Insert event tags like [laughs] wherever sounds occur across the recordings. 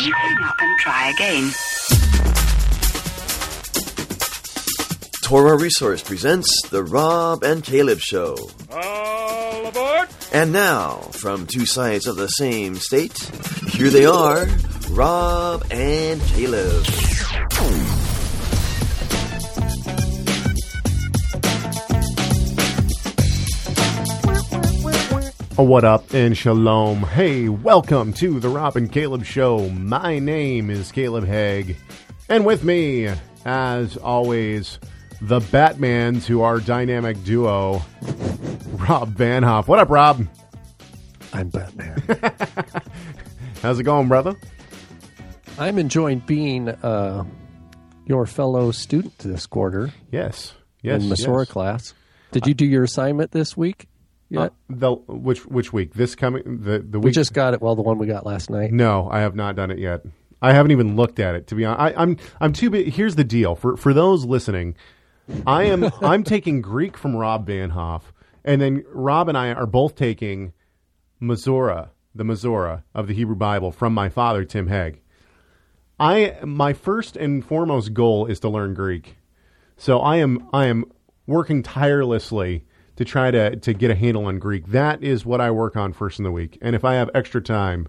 Please hang up and try again. Torah Resource presents The Rob and Caleb Show. All aboard! And now, from two sides of the same state, here they are Rob and Caleb. What up and shalom. Hey, welcome to the Rob and Caleb Show. My name is Caleb Hegg. And with me, as always, the Batman to our dynamic duo, Rob Van Hoff. What up, Rob? I'm Batman. [laughs] How's it going, brother? I'm enjoying being uh, your fellow student this quarter Yes. Yes. in Masora yes. class. Did you do your assignment this week? Uh, the which which week? This coming the the week we just got it. Well, the one we got last night. No, I have not done it yet. I haven't even looked at it to be honest. I, I'm I'm too big. Here's the deal for for those listening. I am [laughs] I'm taking Greek from Rob Van Hoff, and then Rob and I are both taking Masora, the Masora of the Hebrew Bible from my father Tim Hegg. I my first and foremost goal is to learn Greek, so I am I am working tirelessly to try to to get a handle on Greek. That is what I work on first in the week, and if I have extra time,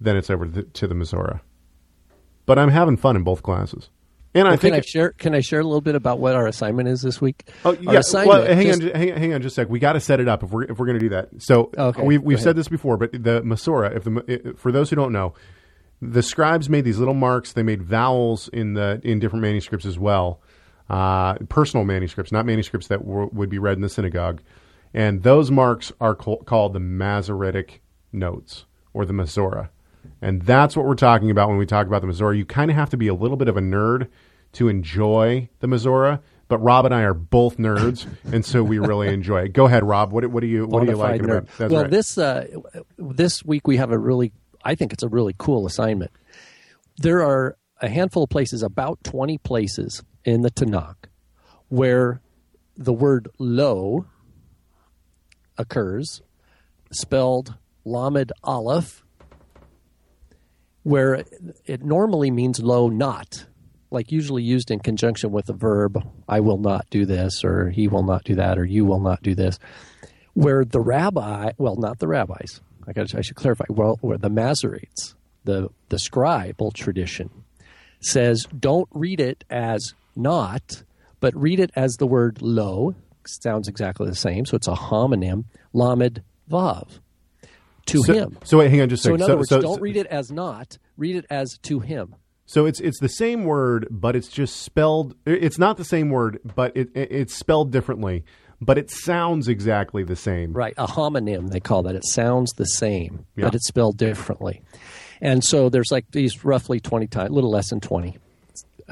then it's over to the, to the Masora. But I'm having fun in both classes, and I think can I share? Can I share a little bit about what our assignment is this week? Oh yeah. Well, hang just- on, hang on, hang on, just a sec. We got to set it up if we're if we're going to do that. So Okay, we've we've ahead. said this before, but the Masora, if the for those who don't know, the scribes made these little marks. They made vowels in the in different manuscripts as well, uh, personal manuscripts, not manuscripts that w- would be read in the synagogue. And those marks are co- called the Masoretic notes or the Masora. And that's what we're talking about when we talk about the Masora. You kind of have to be a little bit of a nerd to enjoy the Masora, but Rob and I are both nerds, [laughs] and so we really enjoy it. Go ahead, Rob. What, what do you what are you nerd. about? That's well, right. this uh, this week we have a really, I think it's a really cool assignment. There are a handful of places, about twenty places in the Tanakh, where the word "lo" occurs, spelled Lamed Aleph, where it normally means "lo not." Like usually used in conjunction with a verb, I will not do this, or he will not do that, or you will not do this where the rabbi, well, not the rabbis, I, got I should clarify, well, where the Masoretes, the, the scribal tradition, says don't read it as not, but read it as the word lo, sounds exactly the same, so it's a homonym, lamed vav, to so, him. So wait, hang on just a So second. in other words, so, don't read it as not, read it as to him. So it's it's the same word, but it's just spelled. It's not the same word, but it, it it's spelled differently. But it sounds exactly the same. Right, a homonym they call that. It sounds the same, Yeah. but it's spelled differently. And so there's like these roughly 20 times, a little less than 20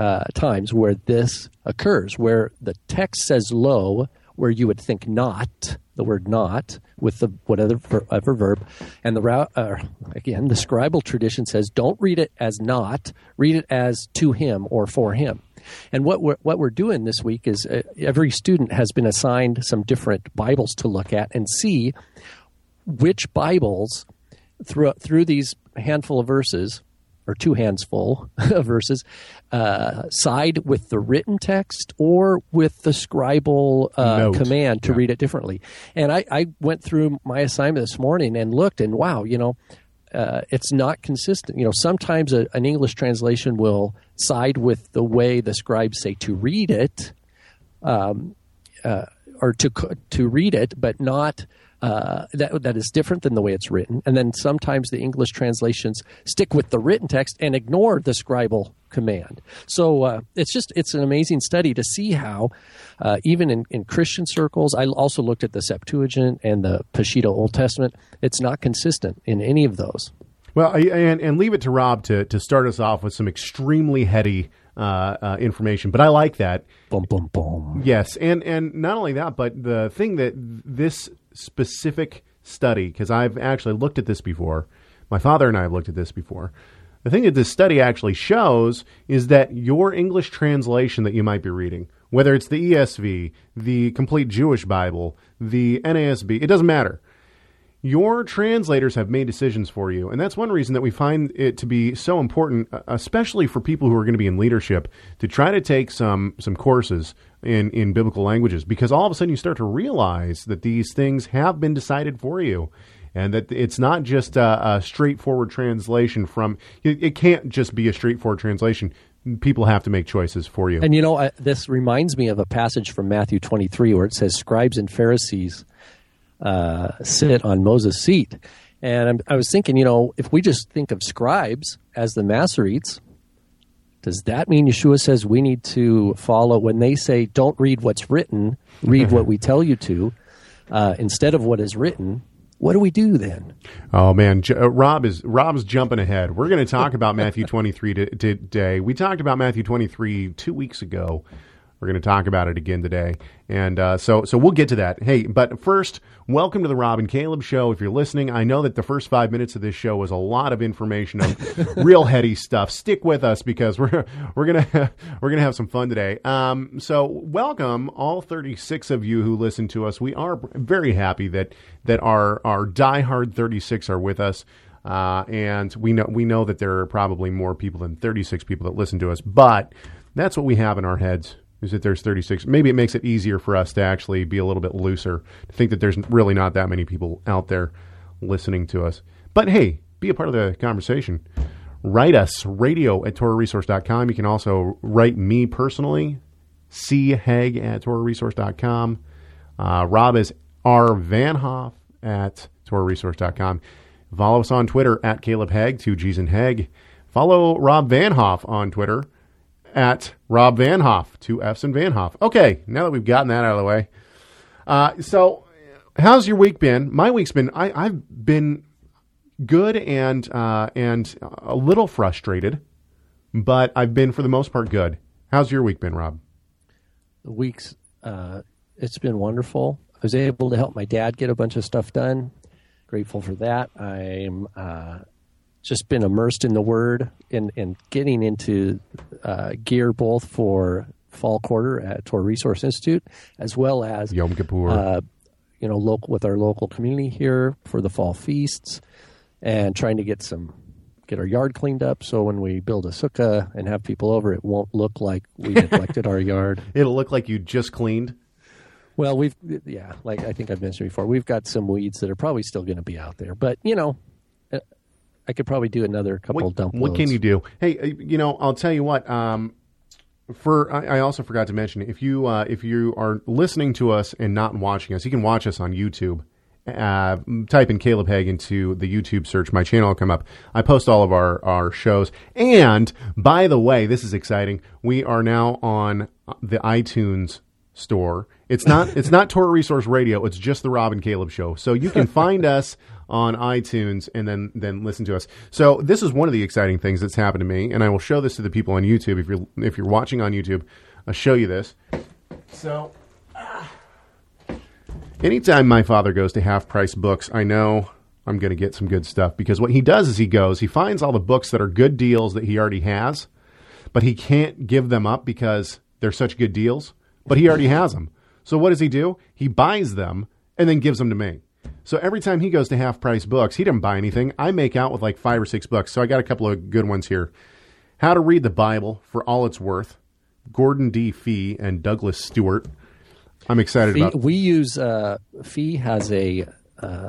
uh, times where this occurs, where the text says lo, where you would think not, the word not, with the whatever whatever verb, and the ra- uh, again the scribal tradition says don't read it as not, read it as to him or for him. And what we're, what we're doing this week is uh, every student has been assigned some different Bibles to look at and see which Bibles through through these handful of verses or two hands full [laughs] of verses uh, side with the written text or with the scribal uh, command to Yeah. read it differently. And I, I went through my assignment this morning and looked, and wow, you know, uh, it's not consistent. You know, sometimes a, an English translation will side with the way the scribes say to read it, um, uh, or to to read it, but not uh, that that is different than the way it's written. And then sometimes the English translations stick with the written text and ignore the scribal command. So uh, it's just it's an amazing study to see how uh, even in, in Christian circles, I also looked at the Septuagint and the Peshitta Old Testament. It's not consistent in any of those. Well, and and leave it to Rob to to start us off with some extremely heady uh, uh, information. But I like that. Boom, boom, boom. Yes, and and not only that, but the thing that this specific study, because I've actually looked at this before, my father and I have looked at this before. The thing that this study actually shows is that your English translation that you might be reading, whether it's the ESV, the Complete Jewish Bible, the NASB, it doesn't matter. your translators have made decisions for you. And that's one reason that we find it to be so important, especially for people who are going to be in leadership, to try to take some, some courses in, in biblical languages because all of a sudden you start to realize that these things have been decided for you and that it's not just a, a straightforward translation from, it, it can't just be a straightforward translation. People have to make choices for you. And you know, this reminds me of a passage from Matthew 23 where it says, Scribes and Pharisees uh, sit on Moses' seat. And I'm, i was thinking, you know, if we just think of scribes as the Masoretes, does that mean Yeshua says we need to follow when they say, don't read what's written, read what we tell you to, uh, instead of what is written? What do we do then? Oh man, J- uh, Rob is Rob's jumping ahead. We're going to talk about Matthew 23 t- today. We talked about Matthew 23 two weeks ago. We're going to talk about it again today, and uh, so so we'll get to that. Hey, but first, welcome to the Rob and Caleb Show. If you're listening, I know that the first five minutes of this show was a lot of information on [laughs] real heady stuff. Stick with us because we're we're gonna [laughs] we're gonna have some fun today. Um, so welcome all 36 of you who listen to us. We are very happy that that our our diehard 36 are with us. Uh, and we know we know that there are probably more people than 36 people that listen to us, but that's what we have in our heads is that there's 36. Maybe it makes it easier for us to actually be a little bit looser, to think that there's really not that many people out there listening to us. But hey, be a part of the conversation. Write us, radio at TorahResource.com. You can also write me personally, chegg at TorahResource.com. Uh, Rob is R. Vanhoff at TorahResource.com. Follow us on Twitter at Caleb Hegg, two G's in Hegg. Follow Rob Vanhoff on Twitter at Rob Van Hoff, two F's in Vanhoff. Okay, now that we've gotten that out of the way. Uh, so, how's your week been? My week's been, I, I've been good and, uh, and a little frustrated, but I've been, for the most part, good. How's your week been, Rob? The week's, uh, it's been wonderful. I was able to help my dad get a bunch of stuff done. Grateful for that. I'm uh, just been immersed in the Word and, and getting into uh, gear both for fall quarter at Torah Resource Institute as well as Yom Kippur. uh, you know, local with our local community here for the fall feasts, and trying to get some get our yard cleaned up so when we build a sukkah and have people over, it won't look like we [laughs] neglected our yard. It'll look like you just cleaned. Well, we've yeah, like I think I've mentioned before, we've got some weeds that are probably still going to be out there, but you know, I could probably do another couple What, dump. what can you do? Hey, uh, you know, I'll tell you what. Um, for I, I also forgot to mention if you uh, if you are listening to us and not watching us, you can watch us on YouTube. Uh, type in Caleb Hegg into the YouTube search. My channel will come up. I post all of our, our shows. And by the way, this is exciting. We are now on the iTunes store. It's not it's not Torah Resource Radio. It's just the Rob and Caleb show. So you can find [laughs] us on iTunes and then then listen to us. So this is one of the exciting things that's happened to me, and I will show this to the people on YouTube. If you're if you're watching on YouTube, I'll show you this. So. ah. Anytime my father goes to half price books, I know I'm going to get some good stuff because what he does is he goes, he finds all the books that are good deals that he already has, but he can't give them up because they're such good deals, but he already has them. So what does he do? He buys them and then gives them to me. So every time he goes to half price books, he didn't buy anything. I make out with like five or six books. So I got a couple of good ones here. How to Read the Bible for All It's Worth, Gordon D. Fee and Douglas Stuart. I'm excited Fee, about. we use uh, Fee has a uh,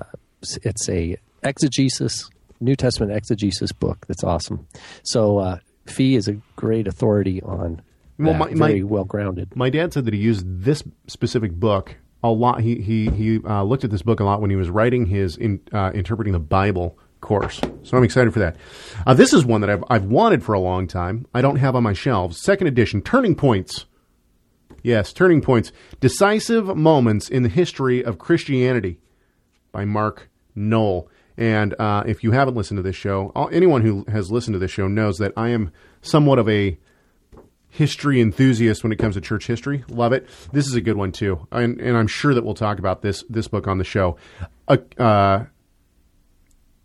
it's a exegesis New Testament exegesis book that's awesome. So uh, Fee is a great authority on Well, my- very well grounded. My dad said that he used this specific book a lot. He he he uh, looked at this book a lot when he was writing his in, uh, interpreting the Bible course. So I'm excited for that. Uh, this is one that I've I've wanted for a long time. I don't have on my shelves. Second edition, Turning Points. Yes, Turning Points: Decisive Moments in the History of Christianity by Mark Noll. And uh, if you haven't listened to this show, anyone who has listened to this show knows that I am somewhat of a history enthusiast when it comes to church history. Love it. This is a good one too, and, and I'm sure that we'll talk about this this book on the show. A, uh,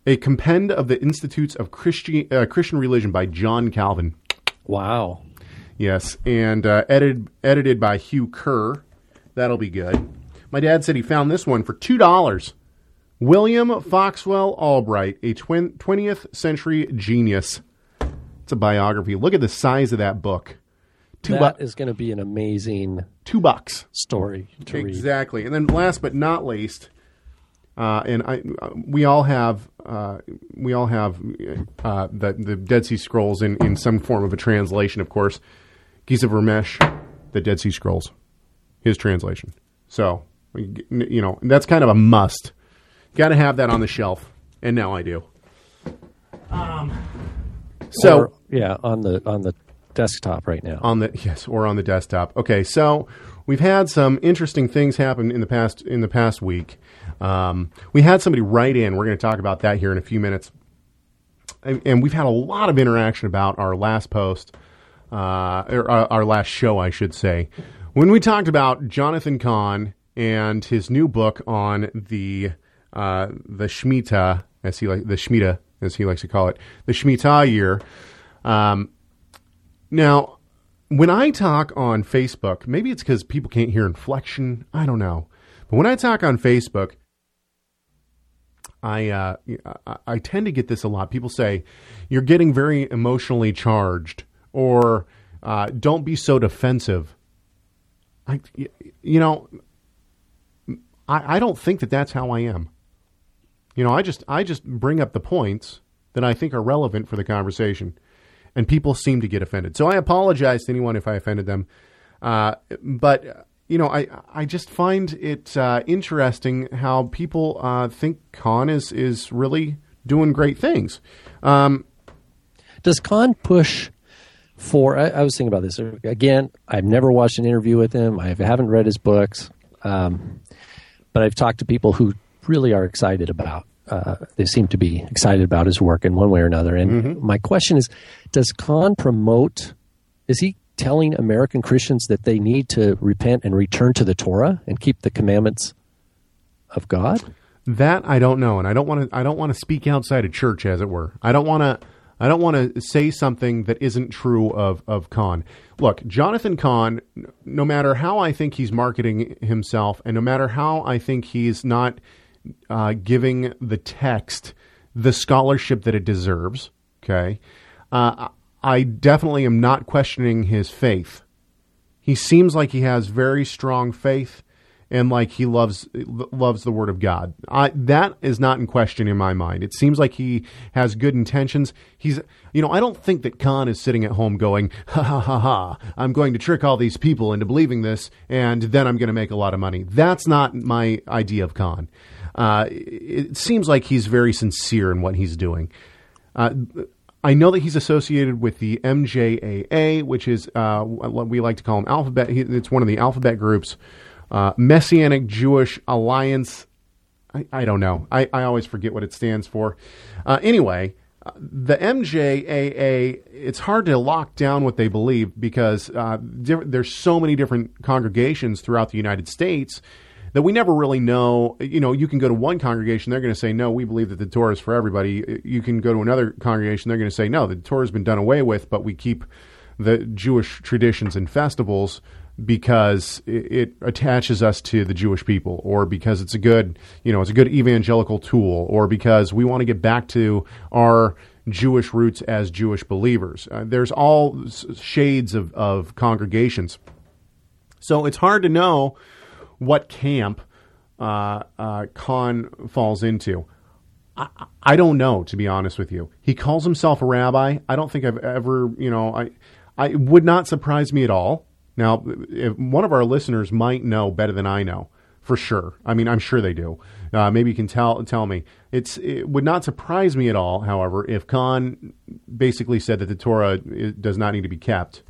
a compend of the Institutes of Christian uh, Christian Religion by John Calvin. Wow. Yes, and uh, edited edited by Hugh Kerr. That'll be good. My dad said he found this one for two dollars William Foxwell Albright, a twin, 20th century genius. It's a biography. Look at the size of that book. Two, That bu- is going to be an amazing two bucks. story to read. Exactly. And then last but not least, uh, and I, uh, we all have, uh, we all have uh, the the Dead Sea Scrolls in, in some form of a translation, of course. Geza Vermes, the Dead Sea Scrolls, his translation. So, you know, that's kind of a must. Got to have that on the shelf, and now I do. Um, so Or- yeah, on the on the desktop right now. on the yes or on the desktop okay so we've had some interesting things happen in the past in the past week um, we had somebody write in we're going to talk about that here in a few minutes and, and we've had a lot of interaction about our last post uh, or our, our last show i should say when we talked about jonathan cahn and his new book on the uh, the Shemitah, as he like the Shemitah, as he likes to call it, the Shemitah year. Um, now, when I talk on Facebook, maybe it's because people can't hear inflection. I don't know. But when I talk on Facebook, I, uh, I tend to get this a lot. People say you're getting very emotionally charged, or uh, don't be so defensive. I, you know, I, I don't think that that's how I am. You know, I just I just bring up the points that I think are relevant for the conversation, and people seem to get offended. So I apologize to anyone if I offended them. Uh, but you know, I I just find it uh, interesting how people uh, think Cahn is is really doing great things. Um, Does Cahn push for? I, I was thinking about this again. I've never watched an interview with him. I haven't read his books, um, but I've talked to people who really are excited about. Uh, they seem to be excited about his work in one way or another. And my question is: Does Cahn promote? Is he telling American Christians that they need to repent and return to the Torah and keep the commandments of God? That I don't know, and I don't want to. I don't want to speak outside of church, as it were. I don't want to. I don't want to say something that isn't true of of Cahn. Look, Jonathan Cahn. No matter how I think he's marketing himself, and no matter how I think he's not uh, giving the text the scholarship that it deserves. Okay, uh, I definitely am not questioning his faith. He seems like he has very strong faith and like he loves loves the word of God. I, that is not in question in my mind. It seems like he has good intentions. He's you know I don't think that Cahn is sitting at home going ha ha ha ha. I'm going to trick all these people into believing this, and then I'm going to make a lot of money. That's not my idea of Cahn. Uh, it seems like he's very sincere in what he's doing. Uh, I know that he's associated with the MJAA, which is uh, what we like to call them alphabet. It's one of the alphabet groups. Uh, Messianic Jewish Alliance. I, I don't know. I, I always forget what it stands for. Uh, anyway, the MJAA, it's hard to lock down what they believe because uh, there's so many different congregations throughout the United States that we never really know. You know, you can go to one congregation, they're going to say, no, we believe that the Torah is for everybody. You can go to another congregation, they're going to say, no, the Torah has been done away with, but we keep the Jewish traditions and festivals because it, attaches us to the Jewish people, or because it's a good, you know, it's a good evangelical tool, or because we want to get back to our Jewish roots as Jewish believers. Uh, there's all shades of, of congregations. So it's hard to know what camp uh, uh, Cahn falls into. I, I don't know, to be honest with you. He calls himself a rabbi. I don't think I've ever, you know, I, I would not surprise me at all. Now, one of our listeners might know better than I know, for sure. I mean, I'm sure they do. Uh, maybe you can tell tell me. It's it would not surprise me at all. However, if Cahn basically said that the Torah does not need to be kept,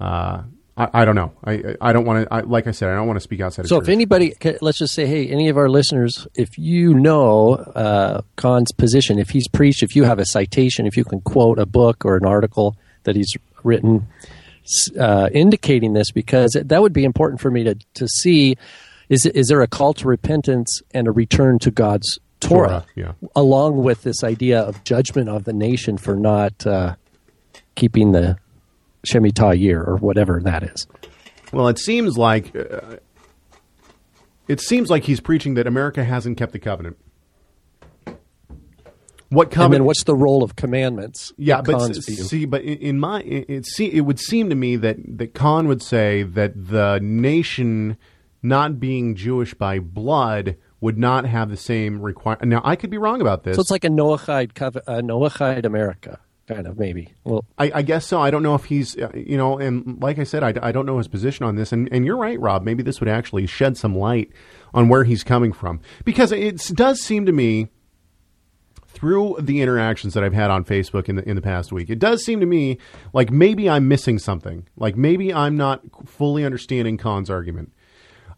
uh, I, I don't know. I I don't want to. Like I said, I don't want to speak outside. So of if church. anybody, let's just say, hey, any of our listeners, if you know uh, Cahn's position, if he's preached, if you have a citation, if you can quote a book or an article that he's written uh, indicating this, because that would be important for me to to see. Is is there a call to repentance and a return to God's Torah, Torah, yeah. along with this idea of judgment of the nation for not uh, keeping the Shemitah year or whatever that is? Well, it seems like uh, it seems like he's preaching that America hasn't kept the covenant. What And covenant? then what's the role of commandments? Yeah, but see, but in, my it, see, it would seem to me that that Cahn would say that the nation not being Jewish by blood would not have the same requirement. Now, I could be wrong about this. so it's like a Noahide, cov- a Noahide America, kind of maybe. Well, I, I guess so. I don't know if he's, uh, you know, and like I said, I, I don't know his position on this. And, and you're right, Rob. Maybe this would actually shed some light on where he's coming from. Because it does seem to me, through the interactions that I've had on Facebook in the, in the past week, it does seem to me like maybe I'm missing something. Like maybe I'm not fully understanding Cahn's argument.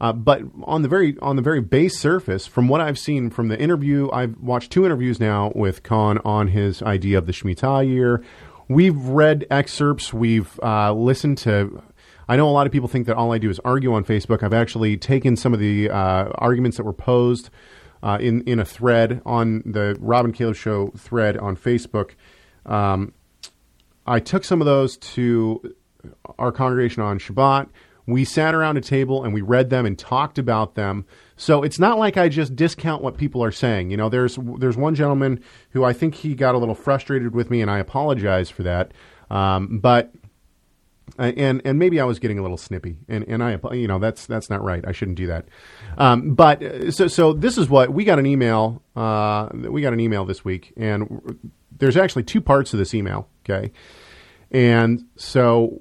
Uh, but on the very on the very base surface, from what I've seen from the interview, I've watched two interviews now with Cahn on his idea of the Shemitah year. We've read excerpts. We've uh, listened to. I know a lot of people think that all I do is argue on Facebook. I've actually taken some of the uh, arguments that were posed uh, in in a thread on the Rob and Caleb Show thread on Facebook. Um, I took some of those to our congregation on Shabbat. We sat around a table and we read them and talked about them. So it's not like I just discount what people are saying. You know, there's there's one gentleman who I think he got a little frustrated with me, and I apologize for that. Um, but uh, and and maybe I was getting a little snippy, and and I you know that's that's not right. I shouldn't do that. Um, but uh, so so this is what we got an email. Uh, we got an email this week, and there's actually two parts of this email. Okay, and so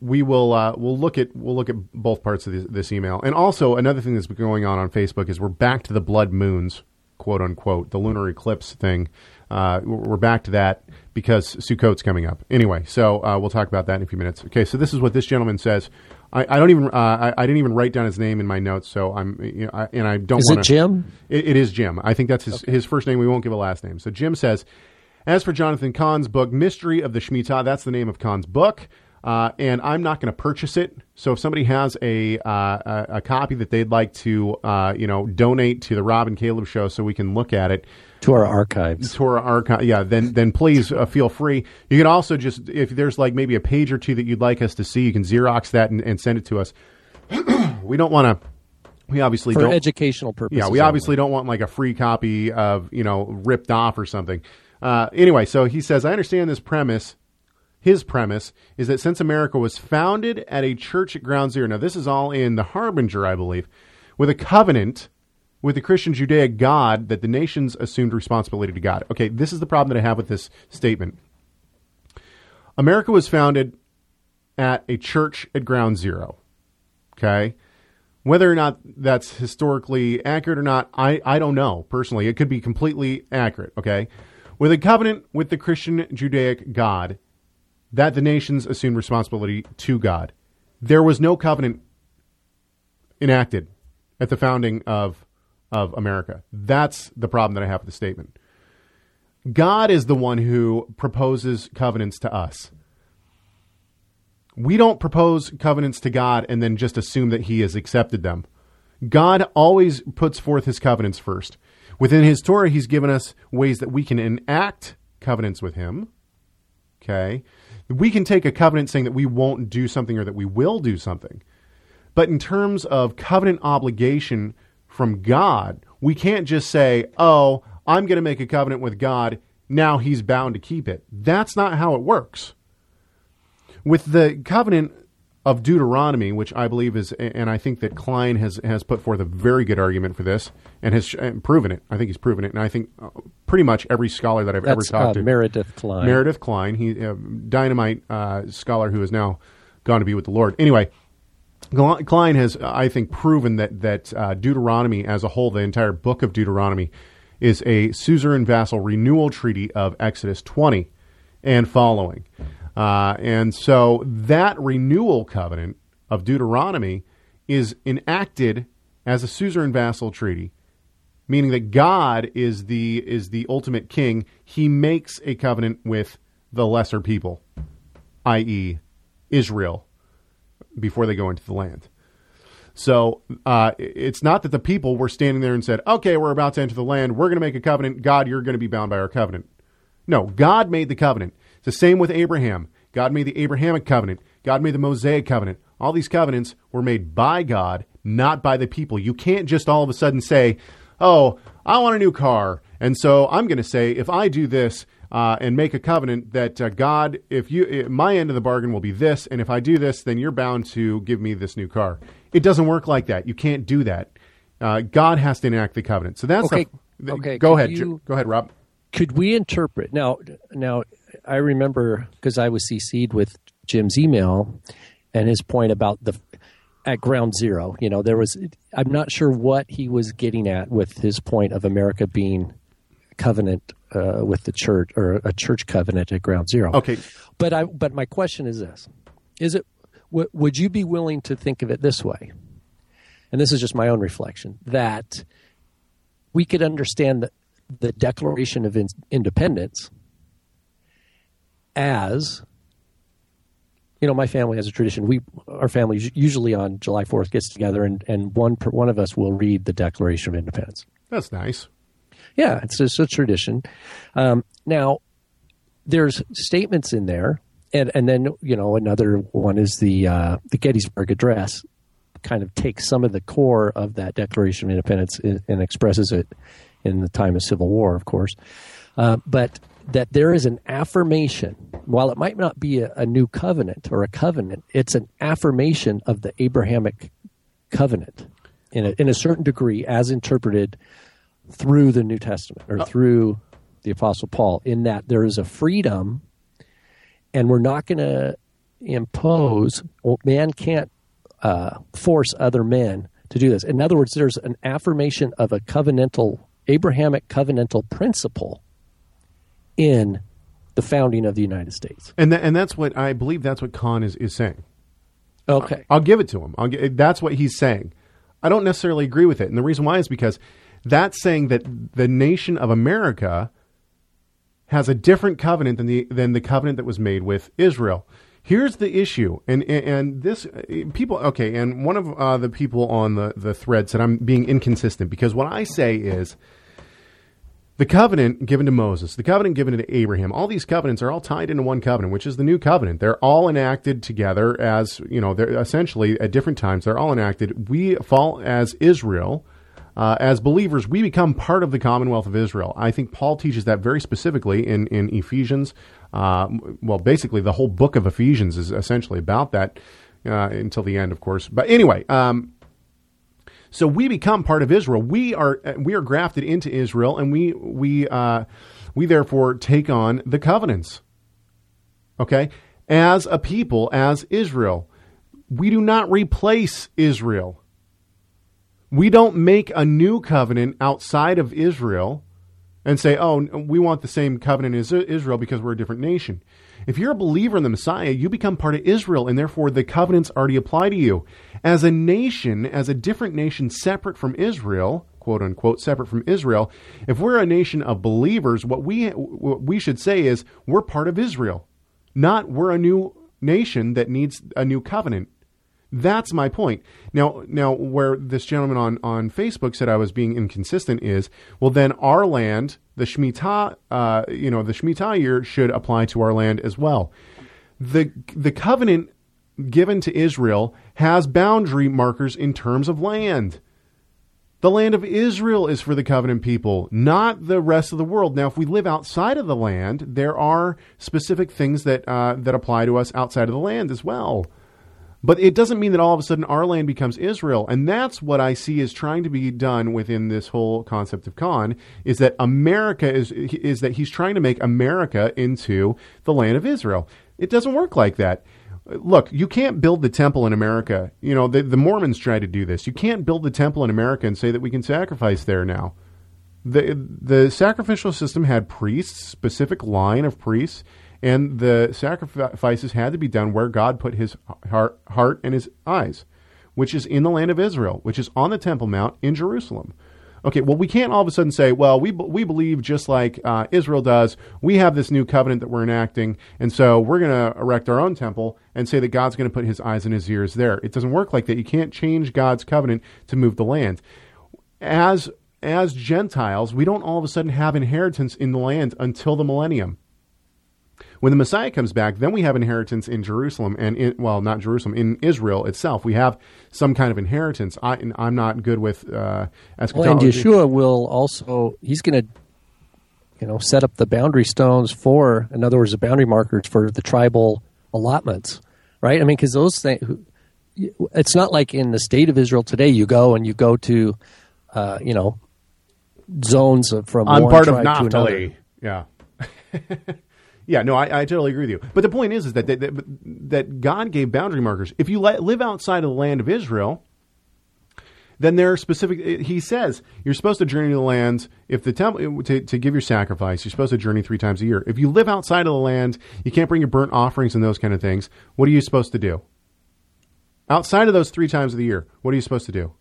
we will uh, we'll look at we'll look at both parts of this, this email, and also another thing that's been going on on Facebook is we're back to the blood moons, quote unquote, the lunar eclipse thing. Uh, we're back to that because Sukkot's coming up. Anyway, so uh, we'll talk about that in a few minutes. Okay, so this is what this gentleman says. I, I don't even uh, I, I didn't even write down his name in my notes, so I'm you know, I, and I don't. is it wanna, Jim? it, it is Jim. I think that's his, his first name. We won't give a last name. So Jim says, as for Jonathan Cahn's book, Mystery of the Shemitah, that's the name of Cahn's book. Uh, and I'm not going to purchase it. So if somebody has a, uh, a a copy that they'd like to, uh, you know, donate to the Rob and Caleb show so we can look at it, To our archives. Torah archive, yeah, then then please uh, feel free. You can also just if there's like maybe a page or two that you'd like us to see, you can Xerox that and, and send it to us. [clears throat] we don't want to. We obviously For don't. educational purposes. Yeah, we obviously don't want like a free copy of you know ripped off or something. Uh, anyway, so he says, I understand this premise. His premise is that since America was founded at a church at Ground Zero, now this is all in the Harbinger, I believe, with a covenant with the Christian Judaic God that the nations assumed responsibility to God. Okay, this is the problem that I have with this statement. America was founded at a church at Ground Zero. Okay. Whether or not that's historically accurate or not, I, I don't know personally. It could be completely accurate. Okay. With a covenant with the Christian Judaic God that the nations assumed responsibility to God. There was no covenant enacted at the founding of of America. That's the problem that I have with the statement. God is the one who proposes covenants to us. We don't propose covenants to God and then just assume that he has accepted them. God always puts forth his covenants first. Within his Torah, he's given us ways that we can enact covenants with him. Okay? We can take a covenant saying that we won't do something or that we will do something. But in terms of covenant obligation from God, we can't just say, oh, I'm going to make a covenant with God. Now he's bound to keep it. That's not how it works. With the covenant of Deuteronomy, which I believe is, and I think that Kline has, has put forth a very good argument for this and has and proven it. I think he's proven it. And I think uh, pretty much every scholar that I've ever talked uh, to. Meredith Kline. Meredith Kline, he uh, dynamite uh, scholar who has now gone to be with the Lord. Anyway, Kline has, I think, proven that that uh, Deuteronomy as a whole, the entire book of Deuteronomy, is a suzerain vassal renewal treaty of Exodus 20 and following. Uh, and so that renewal covenant of Deuteronomy is enacted as a suzerain vassal treaty meaning that God is the is the ultimate king. He makes a covenant with the lesser people, i.e., Israel, before they go into the land. So uh, it's not that the people were standing there and said, "Okay, we're about to enter the land. We're going to make a covenant. God, you're going to be bound by our covenant." No, God made the covenant. It's the same with Abraham. God made the Abrahamic covenant. God made the Mosaic covenant. All these covenants were made by God, not by the people. You can't just all of a sudden say, "Oh, I want a new car," And so I'm going to say, if I do this uh, and make a covenant that uh, God, if you, uh, my end of the bargain will be this, and if I do this, then you're bound to give me this new car. It doesn't work like that. You can't do that. Uh, God has to enact the covenant. So that's Okay. Okay, Go could ahead. you- Go ahead, Rob. could we interpret now now i remember because i was cc'd with jim's email and his point about the at ground zero you know there was i'm not sure what he was getting at with his point of america being covenant uh, with the church or a church covenant at ground zero. Okay. but i but my question is this. Is it w- would you be willing to think of it this way? And this is just my own reflection that we could understand the, the Declaration of in- Independence as you know, my family has a tradition. We, our family usually on July Fourth gets together, and, and one per, one of us will read the Declaration of Independence. That's nice. Yeah, it's just a tradition. Um, now, there's statements in there, and and then you know another one is the uh, the Gettysburg Address, kind of takes some of the core of that Declaration of Independence and, and expresses it in the time of Civil War, of course. Uh, but that there is an affirmation, while it might not be a, a new covenant or a covenant, it's an affirmation of the Abrahamic covenant in a, in a certain degree, as interpreted through the New Testament or through the Apostle Paul, in that there is a freedom, and we're not going to impose. Well, man can't uh, force other men to do this. In other words, there's an affirmation of a covenantal, Abrahamic covenantal principle in the founding of the United States. And tha- and that's what I believe. That's what Cahn is, is saying. Okay. I'll give it to him. I'll gi- that's what he's saying. I don't necessarily agree with it, and the reason why is because that's saying that the nation of America has a different covenant than the than the covenant that was made with Israel. Here's the issue, and and, and this people okay, and one of uh, the people on the the thread said I'm being inconsistent because what I say is the covenant given to Moses, the covenant given to Abraham, all these covenants are all tied into one covenant, which is the new covenant. They're all enacted together as, you know, they're essentially at different times, they're all enacted. We fall as Israel. Uh, as believers, we become part of the Commonwealth of Israel. I think Paul teaches that very specifically in, in Ephesians. Uh, well, basically, the whole book of Ephesians is essentially about that uh, until the end, of course. But anyway, um, so we become part of Israel. We are we are grafted into Israel, and we we uh, we therefore take on the covenants. Okay, as a people, as Israel, we do not replace Israel. We don't make a new covenant outside of Israel and say, "Oh, we want the same covenant as Israel because we're a different nation." If you're a believer in the Messiah, you become part of Israel, and therefore the covenants already apply to you. As a nation, as a different nation separate from Israel, quote unquote, separate from Israel, if we're a nation of believers, what we what we should say is we're part of Israel, not we're a new nation that needs a new covenant. That's my point. Now, now, where this gentleman on, on Facebook said I was being inconsistent is, well, then our land, the Shemitah, uh, you know, the Shemitah year should apply to our land as well. The the covenant given to Israel has boundary markers in terms of land. The land of Israel is for the covenant people, not the rest of the world. Now, if we live outside of the land, there are specific things that uh, that apply to us outside of the land as well. But it doesn't mean that all of a sudden our land becomes Israel. And that's what I see is trying to be done within this whole concept of Cahn is that America is is that he's trying to make America into the land of Israel. It doesn't work like that. Look, you can't build the temple in America. You know, the, the Mormons try to do this. You can't build the temple in America and say that we can sacrifice there now. The the sacrificial system had priests, specific line of priests, and the sacrifices had to be done where God put his heart, heart and his eyes, which is in the land of Israel, which is on the Temple Mount in Jerusalem. Okay, well, we can't all of a sudden say, well, we, we believe just like uh, Israel does, we have this new covenant that we're enacting, and so we're going to erect our own temple and say that God's going to put his eyes and his ears there. It doesn't work like that. You can't change God's covenant to move the land. As as Gentiles, we don't all of a sudden have inheritance in the land until the millennium. When the Messiah comes back, then we have inheritance in Jerusalem and in, well, not Jerusalem, in Israel itself. We have some kind of inheritance. I, I'm not good with uh, Well, and. Yeshua will also, he's going to you know, set up the boundary stones for, in other words, the boundary markers for the tribal allotments, right? I mean, because those things, it's not like in the state of Israel today, you go and you go to, uh, you know, zones of, from I'm one part of tribe to another. Yeah. [laughs] yeah, no, I, I totally agree with you. But the point is, is that, that, that, God gave boundary markers. If you live outside of the land of Israel, then there are specific. Eh, he says you're supposed to journey to the lands. If the temple eh, to, to give your sacrifice, you're supposed to journey three times a year. If you live outside of the land, you can't bring your burnt offerings and those kind of things. What are you supposed to do? Outside of those three times of the year, what are you supposed to do?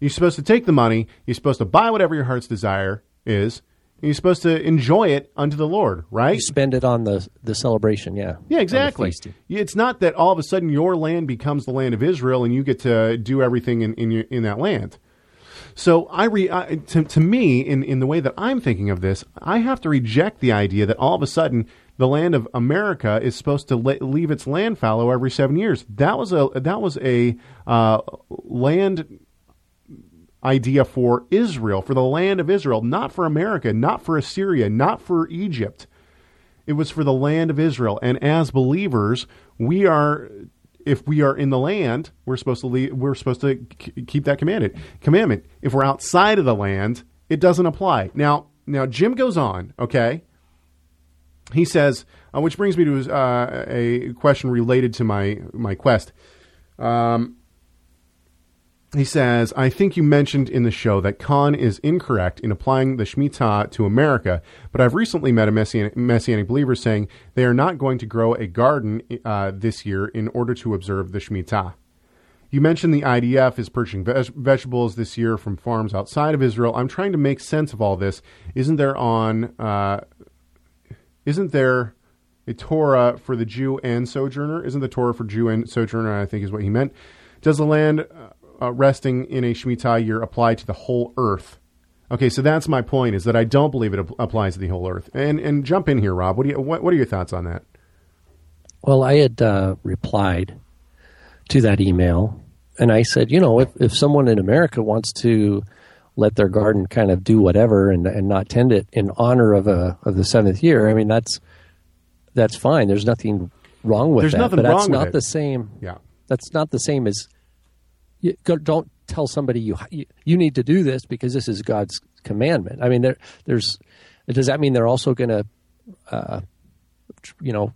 You're supposed to take the money. You're supposed to buy whatever your heart's desire is. You're supposed to enjoy it unto the Lord, right? You spend it on the the celebration, yeah. Yeah, exactly. It's not that all of a sudden your land becomes the land of Israel and you get to do everything in in, your, in that land. So I, re, I to, to me, in, in the way that I'm thinking of this, I have to reject the idea that all of a sudden the land of America is supposed to le- leave its land fallow every seven years. That was a that was a uh, land idea for Israel, for the land of Israel, not for America, not for Assyria, not for Egypt. It was for the land of Israel. And as believers, we are if we are in the land, we're supposed to leave, we're supposed to keep that commanded commandment. If we're outside of the land, it doesn't apply. Now, now Jim goes on, okay? He says, uh, which brings me to uh, a question related to my my quest. Um, he says, I think you mentioned in the show that Khan is incorrect in applying the Shemitah to America, but I've recently met a Messianic, Messianic believer saying they are not going to grow a garden uh, this year in order to observe the Shemitah. You mentioned the IDF is purchasing veg- vegetables this year from farms outside of Israel. I'm trying to make sense of all this. Isn't there on, uh, isn't there a Torah for the Jew and sojourner? Isn't the Torah for Jew and sojourner? I think is what he meant. Does the land uh, uh, resting in a Shemitah year apply to the whole earth? Okay, so that's my point: is that I don't believe it ap- applies to the whole earth. And and jump in here, Rob. What do you what, what are your thoughts on that? Well, I had uh, replied to that email, and I said, you know, if, if someone in America wants to let their garden kind of do whatever and, and not tend it in honor of a of the seventh year, I mean that's that's fine. There's nothing wrong with There's that. nothing but that's wrong with not it. the same. Yeah. That's not the same as you, go- don't tell somebody you, you you need to do this because this is God's commandment. I mean, there there's does that mean they're also going to uh, you know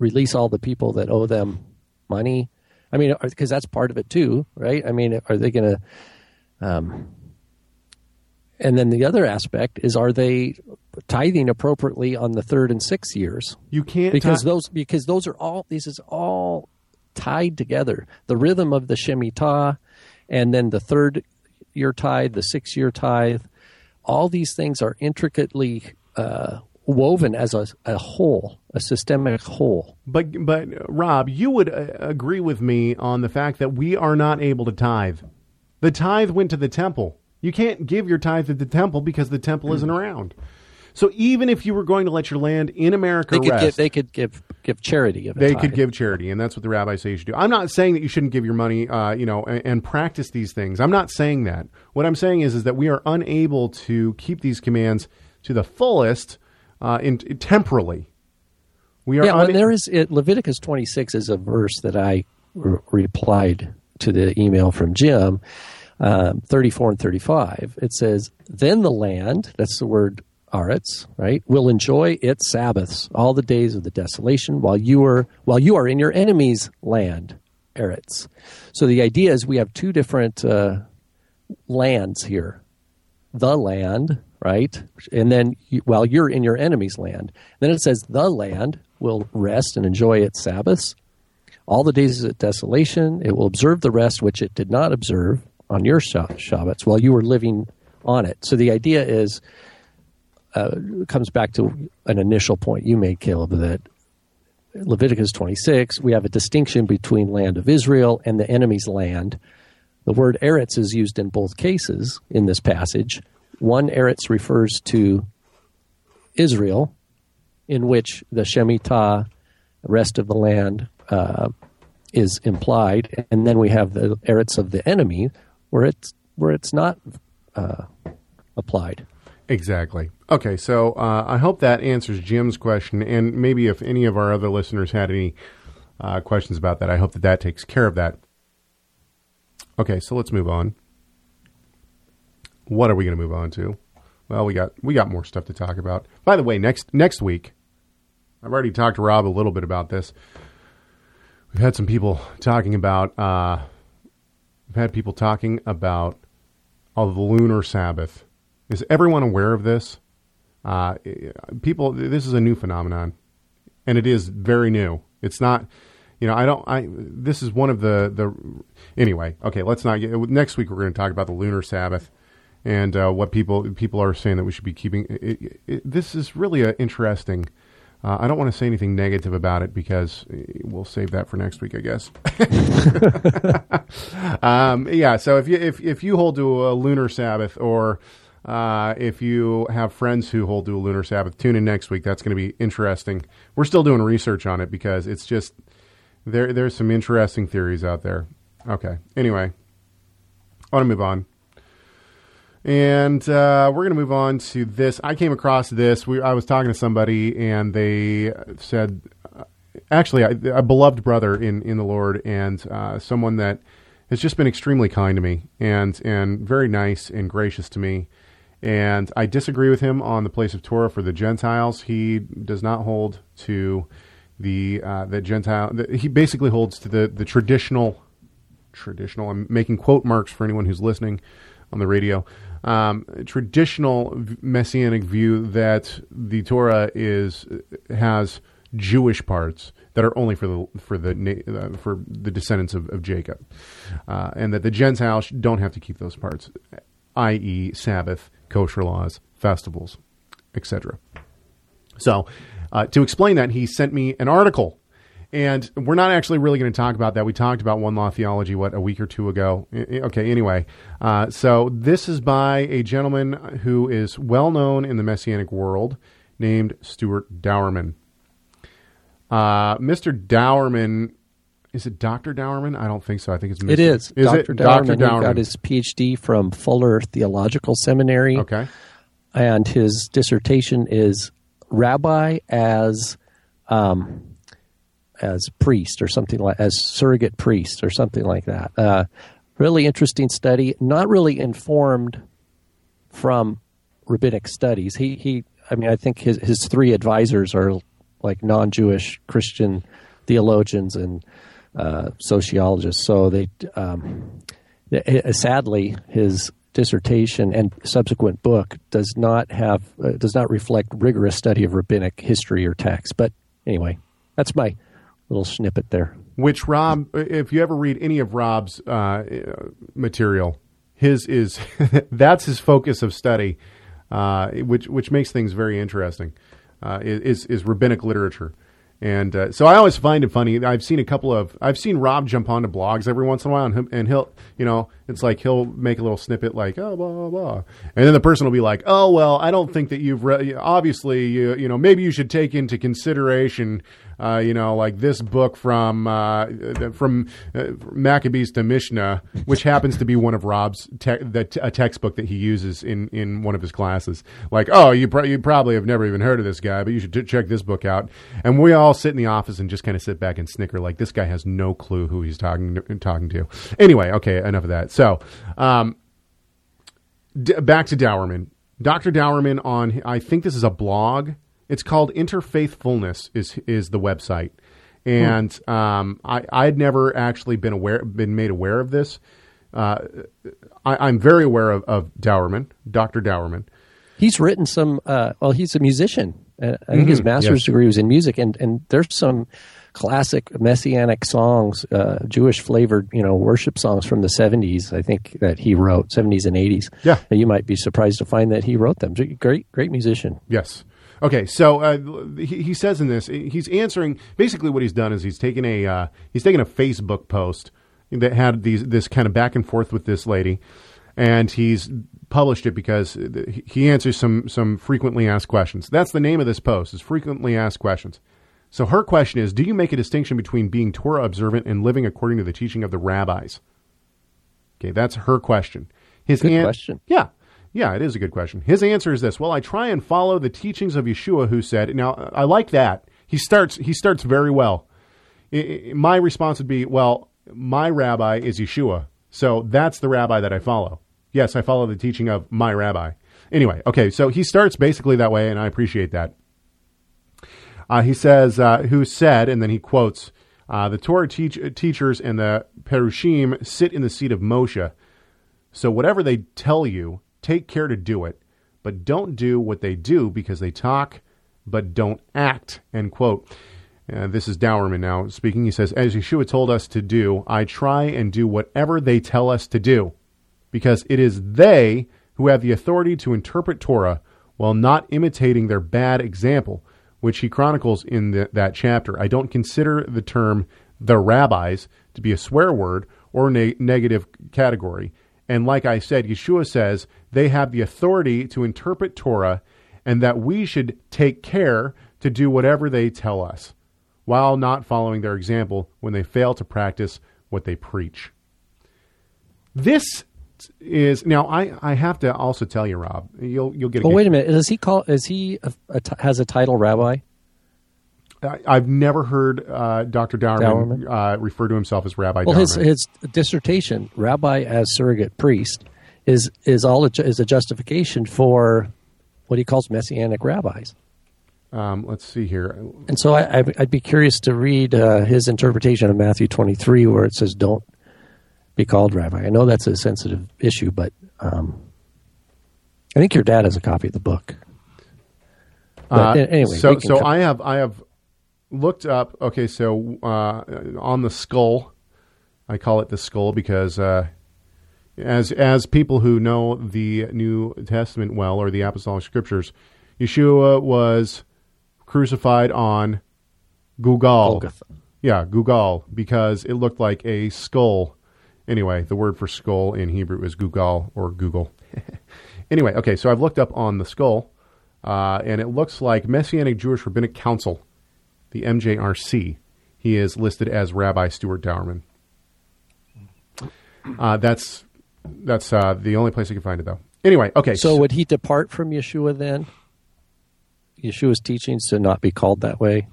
release all the people that owe them money? I mean, because that's part of it too, right? I mean, are they going to? Um, and then the other aspect is, are they tithing appropriately on the third and sixth years? You can't because ti- those because those are all this is all tied together. The rhythm of the shemitah, and then the third year tithe, the six year tithe, all these things are intricately uh, woven as a, a whole, a systemic whole. But but Rob, you would uh, agree with me on the fact that we are not able to tithe. The tithe went to the temple. You can't give your tithe to the temple because the temple isn't around. So even if you were going to let your land in America They could rest, give they could give give charity of they could give charity, and that's what the rabbis say you should do. I'm not saying that you shouldn't give your money, uh, you know, and, and practice these things. I'm not saying that. What I'm saying is, is that we are unable to keep these commands to the fullest uh, in, temporally. We are Yeah, well, there is it, Leviticus 26 is a verse that I re- replied to the email from Jim, um, 34 and 35. It says, "Then the land, that's the word aretz, right, will enjoy its Sabbaths all the days of the desolation while you are while you are in your enemy's land, eretz." So the idea is we have two different uh, lands here the land, right? And then while you're in your enemy's land, then it says the land will rest and enjoy its Sabbaths. All the days of desolation, it will observe the rest which it did not observe on your Shabbats while you were living on it. So the idea is, uh, comes back to an initial point you made, Caleb, that Leviticus 26, we have a distinction between land of Israel and the enemy's land. The word eretz is used in both cases in this passage. One eretz refers to Israel, in which the Shemitah, the rest of the land, uh, is implied, and then we have the eretz of the enemy, where it's where it's not uh, applied. Exactly. Okay, so uh, I hope that answers Jim's question, and maybe if any of our other listeners had any uh, questions about that, I hope that that takes care of that. Okay, so let's move on. What are we going to move on to? Well, we got we got more stuff to talk about. By the way, next next week, I've already talked to Rob a little bit about this. We've had some people talking about. Uh, we've had people talking about oh, the lunar Sabbath. Is everyone aware of this? Uh, people, this is a new phenomenon, and it is very new. It's not, you know, I don't. I this is one of the the. Anyway, okay, let's not get. Next week we're going to talk about the lunar Sabbath and uh, what people people are saying that we should be keeping. It, it, this is really interesting. Uh, I don't want to say anything negative about it because we'll save that for next week, I guess. [laughs] [laughs] um, yeah. So if you if if you hold to a lunar Sabbath or uh, if you have friends who hold to a lunar Sabbath, tune in next week. That's going to be interesting. We're still doing research on it because it's just there. There's some interesting theories out there. Okay. Anyway, I want to move on. And uh, we're going to move on to this. I came across this. We, I was talking to somebody, and they said, uh, actually, a, a beloved brother in, in the Lord, and uh, someone that has just been extremely kind to me, and and very nice and gracious to me. And I disagree with him on the place of Torah for the Gentiles. He does not hold to the uh, the Gentile. The, he basically holds to the the traditional traditional. I'm making quote marks for anyone who's listening on the radio um, traditional messianic view that the Torah is has Jewish parts that are only for the for the uh, for the descendants of, of Jacob, uh, and that the Gentiles don't have to keep those parts, i.e., Sabbath, kosher laws, festivals, etc. So, uh, to explain that, he sent me an article and we're not actually really going to talk about that. We talked about one law theology, what, a week or two ago. Okay, anyway. Uh, so this is by a gentleman who is well known in the Messianic world named Stuart Dauermann. Uh, Mr. Dauermann, is it Dr. Dauermann? I don't think so. I think it's Mr. It is. Is Dr. it Dauermann, Dr. Dauermann? He got his PhD from Fuller Theological Seminary. Okay. And his dissertation is Rabbi as. Um, as priest or something like as surrogate priest or something like that. Uh, really interesting study, not really informed from rabbinic studies. He he. I mean, I think his his three advisors are like non-Jewish Christian theologians and uh, sociologists. So they, um, sadly, his dissertation and subsequent book does not have uh, does not reflect rigorous study of rabbinic history or text. But anyway, that's my little snippet there. Which Rob, if you ever read any of Rob's uh, material, his is [laughs] that's his focus of study, uh, which which makes things very interesting. Uh, is is rabbinic literature. And uh, so I always find it funny. I've seen a couple of I've seen Rob jump onto blogs every once in a while, and, and he'll you know it's like he'll make a little snippet like oh blah blah blah, and then the person will be like oh well I don't think that you've read obviously you you know maybe you should take into consideration uh, you know, like this book from uh, from uh, Maccabees to Mishnah, which happens to be one of Rob's te- a textbook that he uses in, in one of his classes. Like, oh, you you probably have never even heard of this guy, but you should t- check this book out. And we all sit in the office and just kind of sit back and snicker, like this guy has no clue who he's talking to, talking to. Anyway, okay, enough of that. So, um, d- back to Dauermann. Dr. Dauermann on, I think this is a blog it's called Interfaithfulness is is the website, and hmm. um, I I'd never actually been aware been made aware of this. Uh, I, am very aware of, of Dauermann, Doctor Dauermann. He's written some. Uh, well, he's a musician. Uh, I think mm-hmm. his master's yes. degree was in music, and and there's some classic messianic songs, uh, Jewish flavored, you know, worship songs from the 70s. I think that he wrote 70s and 80s. Yeah, and you might be surprised to find that he wrote them. Great, great musician. Yes. Okay, so uh, he, he, says in this, he's answering basically what he's done is he's taken a uh, he's taken a Facebook post that had these this kind of back and forth with this lady, and he's published it because he answers some some frequently asked questions. That's the name of this post is frequently asked questions. So her question is, do you make a distinction between being Torah observant and living according to the teaching of the rabbis? Okay, that's her question. His Good an- question. Yeah. Yeah, it is a good question. His answer is this: Well, I try and follow the teachings of Yeshua, who said. Now, I like that. He starts. He starts very well. My response would be, Well, my rabbi is Yeshua, so that's the rabbi that I follow. Yes, I follow the teaching of my rabbi. Anyway, okay, so he starts basically that way, and I appreciate that. Uh, he says, uh, who said, and then he quotes, uh, the Torah teach- teachers and the Perushim sit in the seat of Moshe. So whatever they tell you, take care to do it, but don't do what they do because they talk, but don't act. End quote. Uh, this is Dauermann now speaking. He says, as Yeshua told us to do, I try and do whatever they tell us to do because it is they who have the authority to interpret Torah while not imitating their bad example, which he chronicles in the, that chapter. I don't consider the term the rabbis to be a swear word or ne- negative category. And like I said, Yeshua says they have the authority to interpret Torah and that we should take care to do whatever they tell us while not following their example when they fail to practice what they preach. This is now. I, I have to also tell you, Rob. You'll you'll get. A Oh, wait a minute. Does he call? Is he a, a t- has a title rabbi? I've never heard uh, Dr. Dauermann, Dauermann? Uh, refer to himself as Rabbi Well, his Dauermann. his dissertation, rabbi as surrogate priest, is is all a, is a justification for what he calls messianic rabbis. um, let's see here. And so I, I'd, I'd be curious to read uh, his interpretation of Matthew 23, where it says, "Don't be called rabbi." I know that's a sensitive issue, but um, I think your dad has a copy of the book. But Uh, anyway, so so I have I have looked up. Okay, so uh, on the skull, I call it the skull because uh, as as people who know the New Testament well or the Apostolic Scriptures, Yeshua was crucified on Gugal. Golgotha. Yeah, Gugal, because it looked like a skull. Anyway, the word for skull in Hebrew is Gugal or Google. [laughs] anyway, okay, so I've looked up on the skull, uh, and it looks like Messianic Jewish Rabbinic Council, the MJRC. He is listed as Rabbi Stuart Dauermann. Uh, that's that's uh, the only place you can find it, though. Anyway, okay. So would he depart from Yeshua then? Yeshua's teachings to not be called that way.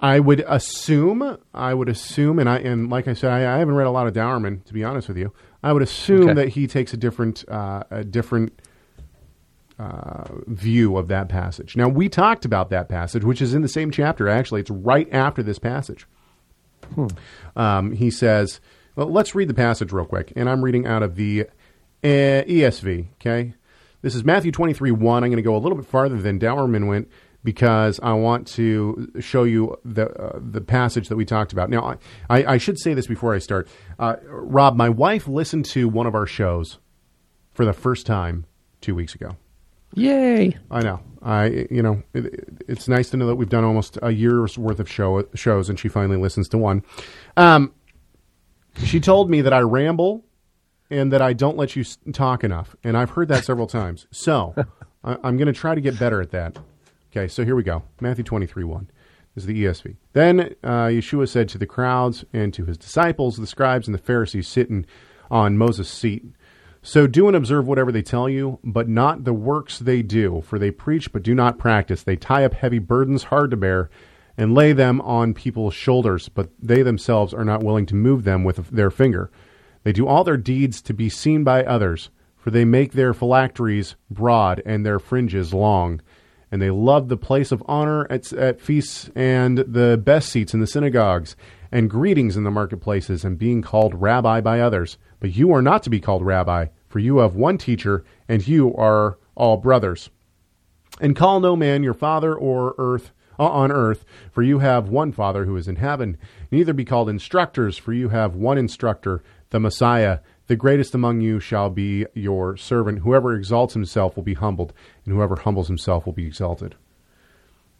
I would assume, I would assume, and I and like I said, I, I haven't read a lot of Dauermann to be honest with you. I would assume Okay. that he takes a different, uh, a different uh, view of that passage. Now we talked about that passage, which is in the same chapter. Actually, it's right after this passage. Um, he says, well, let's read the passage real quick. And I'm reading out of the uh, ESV, okay? This is Matthew 23 1. I'm going to go a little bit farther than Dauermann went because I want to show you the uh, the passage that we talked about. Now, I, I, I should say this before I start. Uh, Rob, my wife listened to one of our shows for the first time two weeks ago. Yay! I know. I you know it, it's nice to know that we've done almost a year's worth of show shows, and she finally listens to one. Um, she told me that I ramble and that I don't let you s- talk enough, and I've heard that several times. So [laughs] I, I'm going to try to get better at that. Okay, so here we go. Matthew 23 1. This is the ESV. Then uh, Yeshua said to the crowds and to his disciples, the scribes and the Pharisees sitting on Moses' seat, So do and observe whatever they tell you, but not the works they do, for they preach but do not practice. They tie up heavy burdens hard to bear and lay them on people's shoulders, but they themselves are not willing to move them with their finger. They do all their deeds to be seen by others, for they make their phylacteries broad and their fringes long and they love the place of honor at, at feasts and the best seats in the synagogues and greetings in the marketplaces and being called rabbi by others. But you are not to be called rabbi, for you have one teacher, and you are all brothers. And call no man your father or earth uh, on earth, for you have one Father who is in heaven. Neither be called instructors, for you have one instructor, the Messiah. The greatest among you shall be your servant. Whoever exalts himself will be humbled, and whoever humbles himself will be exalted.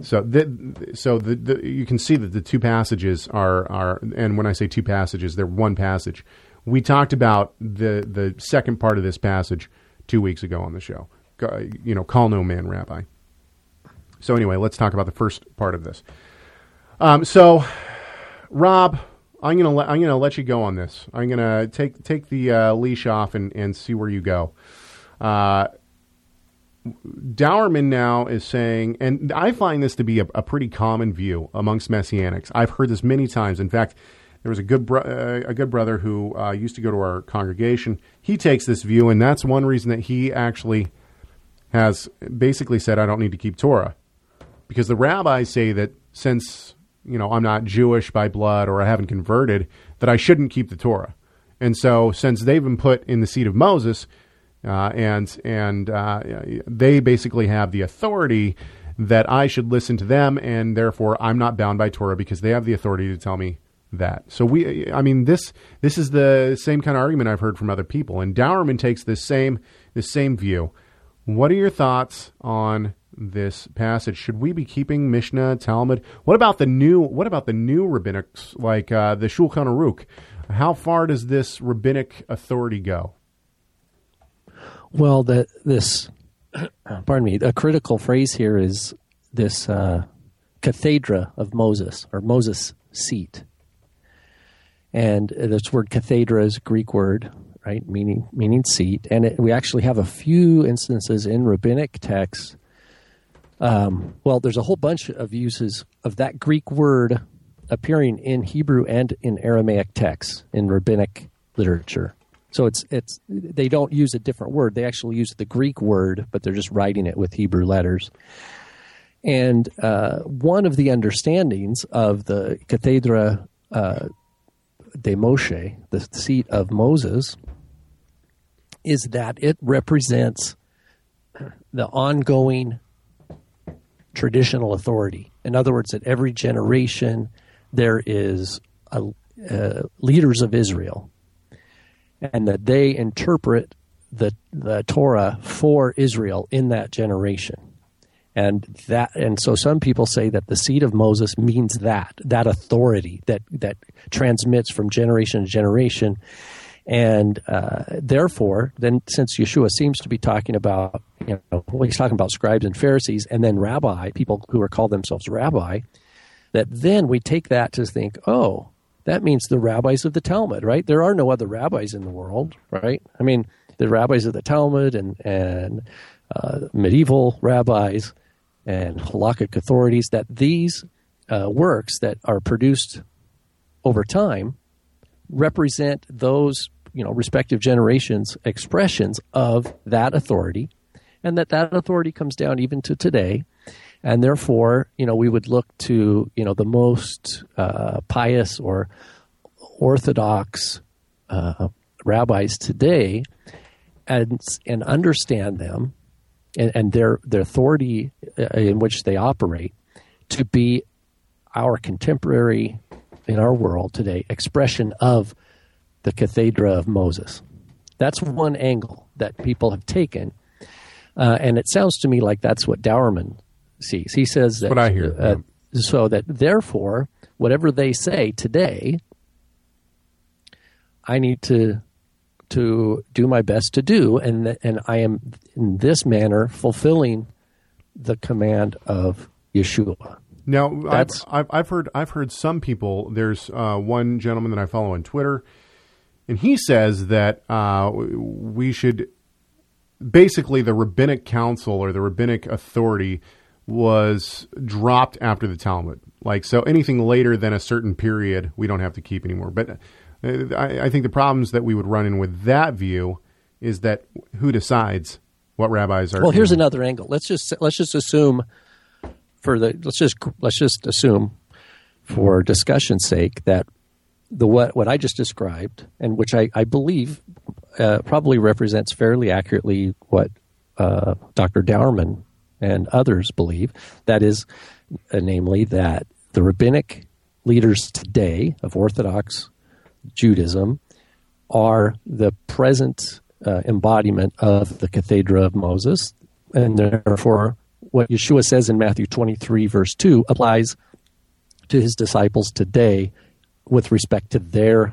So, the, so the, the, you can see that the two passages are, are, and when I say two passages, they're one passage. We talked about the the second part of this passage two weeks ago on the show. You know, call no man rabbi. So anyway, let's talk about the first part of this. Um, so, Rob, I'm gonna let, I'm gonna let you go on this. I'm gonna take take the uh, leash off and, and see where you go. Uh, Dauermann now is saying, and I find this to be a, a, pretty common view amongst messianics. I've heard this many times. In fact, there was a good bro- uh, a good brother who uh, used to go to our congregation. He takes this view, and that's one reason that he actually has basically said, "I don't need to keep Torah," because the rabbis say that since you know I'm not Jewish by blood or I haven't converted, that I shouldn't keep the Torah. And so, since they've been put in the seat of Moses, uh, and and uh, they basically have the authority that I should listen to them, and therefore I'm not bound by Torah because they have the authority to tell me that. So we, I mean, this this is the same kind of argument I've heard from other people, and Dauermann takes this same this same view. What are your thoughts on this passage? Should we be keeping Mishnah, Talmud? What about the new? What about the new rabbinics like uh, the Shulchan Aruch? How far does this rabbinic authority go? Well, the, this, [coughs] pardon me, a critical phrase here is this uh, cathedra of Moses or Moses seat. And this word cathedra is a Greek word, right, meaning meaning seat. And it, we actually have a few instances in rabbinic texts. Um, well, there's a whole bunch of uses of that Greek word appearing in Hebrew and in Aramaic texts in rabbinic literature. So it's it's they don't use a different word. They actually use the Greek word, but they're just writing it with Hebrew letters. And uh, one of the understandings of the Cathedra uh, de Moshe, the seat of Moses, is that it represents the ongoing traditional authority. In other words, at every generation there is a, uh, leaders of Israel and that they interpret the the Torah for Israel in that generation. And that and so some people say that the seed of Moses means that that authority that that transmits from generation to generation, and uh, therefore, then since Yeshua seems to be talking about you know well, he's talking about scribes and Pharisees, and then rabbi people who are called themselves rabbi, that then we take that to think, oh, that means the rabbis of the Talmud, right? There are no other rabbis in the world, right? I mean, the rabbis of the Talmud and and uh, medieval rabbis and halakhic authorities that these uh, works that are produced over time represent those you know respective generations expressions of that authority and that that authority comes down even to today. And therefore, you know, we would look to you know the most uh, pious or orthodox uh, rabbis today, and and understand them and, and their their authority uh, in which they operate to be our contemporary in our world today expression of the cathedra of Moses. That's one angle that people have taken. Uh, and it sounds to me like that's what Dauermann sees. He says that. That's what I hear. Uh, So that therefore, whatever they say today, I need to to do my best to do, and and I am in this manner fulfilling the command of Yeshua. Now, I've, I've, I've, heard I've heard some people. There's uh, one gentleman that I follow on Twitter, and he says that uh, we should basically the rabbinic council or the rabbinic authority was dropped after the Talmud. Like so, anything later than a certain period, we don't have to keep anymore. But I, I think the problems that we would run in with that view is that who decides what rabbis are. Well, here's another angle. Let's just let's just assume for the let's just let's just assume for discussion's sake that the what what I just described and which I, I believe uh, probably represents fairly accurately what uh, Dr. Dauermann and others believe. That is, uh, namely, that the rabbinic leaders today of Orthodox Judaism are the present uh, embodiment of the Cathedra of Moses, and therefore, what Yeshua says in Matthew 23, verse 2, applies to his disciples today with respect to their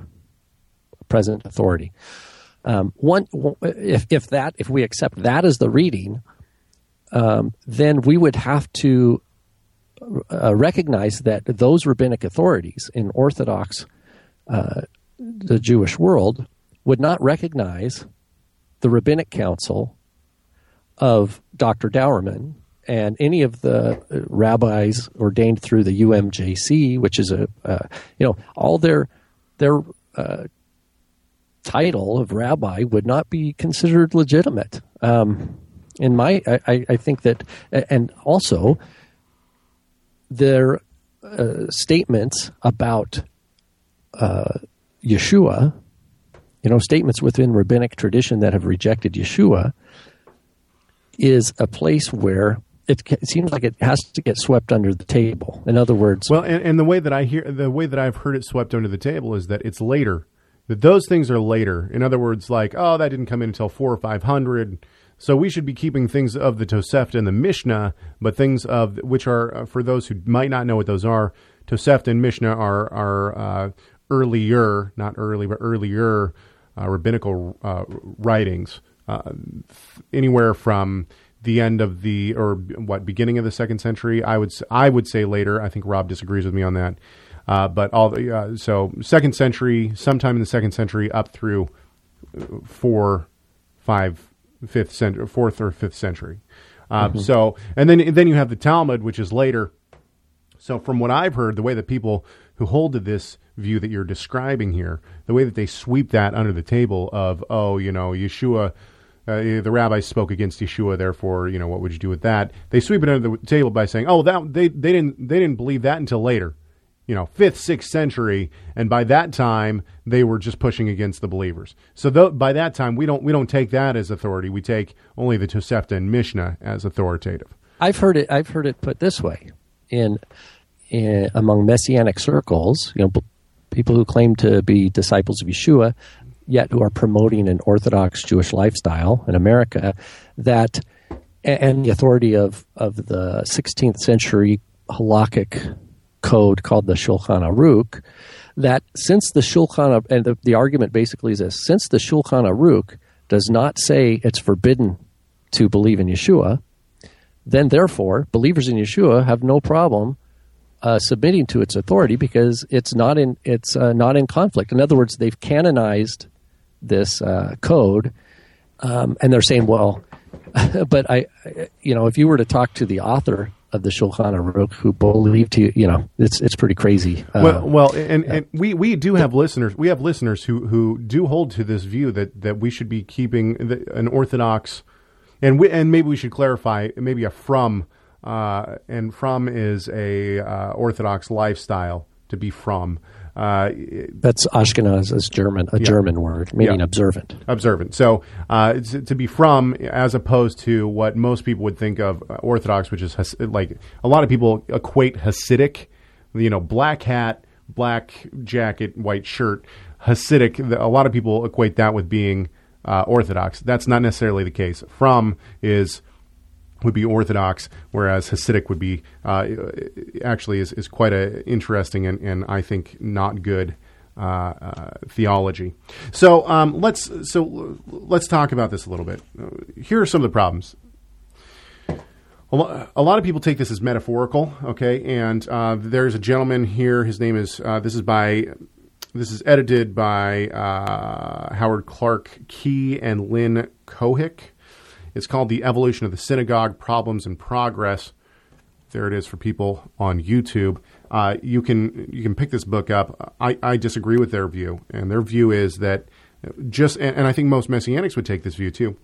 present authority. Um, one, if, if that, if we accept that as the reading, um, then we would have to uh, recognize that those rabbinic authorities in Orthodox, uh, the Jewish world, would not recognize the rabbinic council of Dr. Dauermann and any of the uh, rabbis ordained through the UMJC, which is a, uh, you know, all their their uh, title of rabbi would not be considered legitimate. Um, in my, I, I think that, and also their uh, statements about uh, Yeshua, you know, statements within rabbinic tradition that have rejected Yeshua, is a place where it, it, seems like it has to get swept under the table. In other words, well, and, and the way that I hear, the way that I've heard it swept under the table is that it's later. That those things are later. In other words, like, oh, that didn't come in until four or five hundred. So we should be keeping things of the Tosefta and the Mishnah, but things of which are uh, for those who might not know what those are. Tosefta and Mishnah are are uh, earlier, not early, but earlier uh, rabbinical uh, writings, uh, anywhere from the end of the or what beginning of the second century. I would I would say later. I think Rob disagrees with me on that. Uh, but all the, so second century, sometime in the second century, up through four, five fifth century, fourth or fifth century. Uh, mm-hmm. So, and then then you have the Talmud, which is later. So, from what I've heard, the way that people who hold to this view that you're describing here, the way that they sweep that under the table of, oh, you know, Yeshua, uh, the rabbis spoke against Yeshua, therefore, you know, what would you do with that? They sweep it under the table by saying, oh, that they they didn't they didn't believe that until later you know, fifth, sixth century, and by that time they were just pushing against the believers. So th- by that time, we don't we don't take that as authority. We take only the Tosefta and Mishnah as authoritative. I've heard it. I've heard it put this way in, in among messianic circles. You know, people who claim to be disciples of Yeshua, yet who are promoting an Orthodox Jewish lifestyle in America, that and the authority of of the 16th century halakhic code called the Shulchan Aruch that since the Shulchan and the, the argument basically is this: since the Shulchan Aruch does not say it's forbidden to believe in Yeshua, then therefore believers in Yeshua have no problem uh, submitting to its authority because it's not in it's uh, not in conflict. In other words, they've canonized this uh, code, um, and they're saying, well, [laughs] but I, you know, if you were to talk to the author of the Shulchan Aruch who believed to you know it's it's pretty crazy. Uh, well, well, and, and we, we do have listeners. We have listeners who, who do hold to this view that, that we should be keeping the, an orthodox, and we, and maybe we should clarify maybe a frum, uh, and frum is a uh, orthodox lifestyle to be frum. Uh, That's Ashkenaz as German, a yeah. German word meaning yeah. observant. Observant. So uh, to, to, be frum, as opposed to what most people would think of uh, Orthodox, which is Has- like a lot of people equate Hasidic, you know, black hat, black jacket, white shirt. Hasidic. A lot of people equate that with being uh, Orthodox. That's not necessarily the case. Frum is would be Orthodox, whereas Hasidic would be uh, actually is, is quite a interesting and, and I think not good uh, uh, theology. So um, let's so let's talk about this a little bit. Here are some of the problems. A, lot of people take this as metaphorical, okay? And uh, there's a gentleman here. His name is uh, this is by this is edited by uh, Howard Clark Kee and Lynn Cohick. It's called The Evolution of the Synagogue Problems and Progress. There it is for people on YouTube. Uh, you can you can pick this book up. I, I disagree with their view, and their view is that just and, and I think most messianics would take this view too.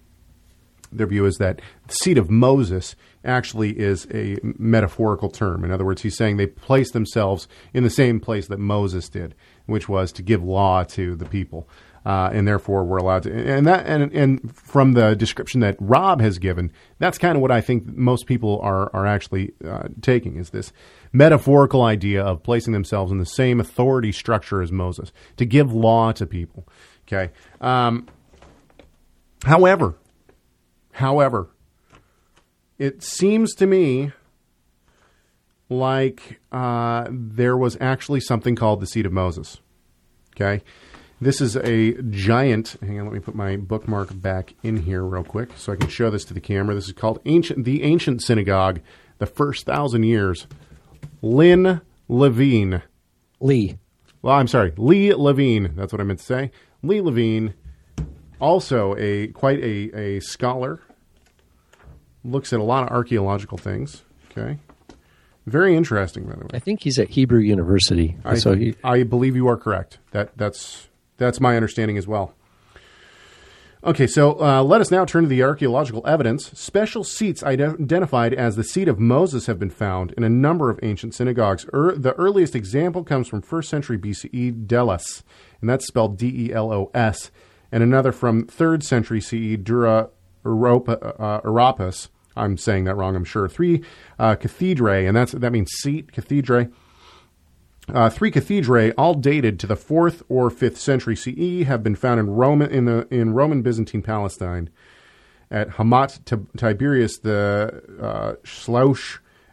Their view is that the seat of Moses actually is a metaphorical term. In other words, he's saying they place themselves in the same place that Moses did, which was to give law to the people uh, and therefore we're allowed to. And that and and from the description that Rob has given, that's kind of what I think most people are are actually uh, taking is this metaphorical idea of placing themselves in the same authority structure as Moses to give law to people. Okay. Um, however, however, it seems to me like uh, there was actually something called the seat of Moses. Okay. This is a giant. Hang on, let me put my bookmark back in here real quick so I can show this to the camera. This is called ancient, the ancient synagogue, the first thousand years. Lynn Levine. Lee. Well, I'm sorry, Lee Levine. That's what I meant to say. Lee Levine, also a quite a, a scholar, looks at a lot of archaeological things. Okay, very interesting, by the way. I think he's at Hebrew University. I, so he, I believe you are correct. That that's that's my understanding as well. Okay, so uh, let us now turn to the archaeological evidence. Special seats identified as the seat of Moses have been found in a number of ancient synagogues. Er, the earliest example comes from 1st century BCE, Delos, and that's spelled D E L O S, and another from 3rd century CE, Dura Europa, uh. I'm saying that wrong, I'm sure. Three uh, cathedrae, and that's that means seat, cathedrae. Uh, three cathedrae, all dated to the fourth or fifth century CE, have been found in Roman in the in Roman Byzantine Palestine. At Hamat Tiberias, the uh,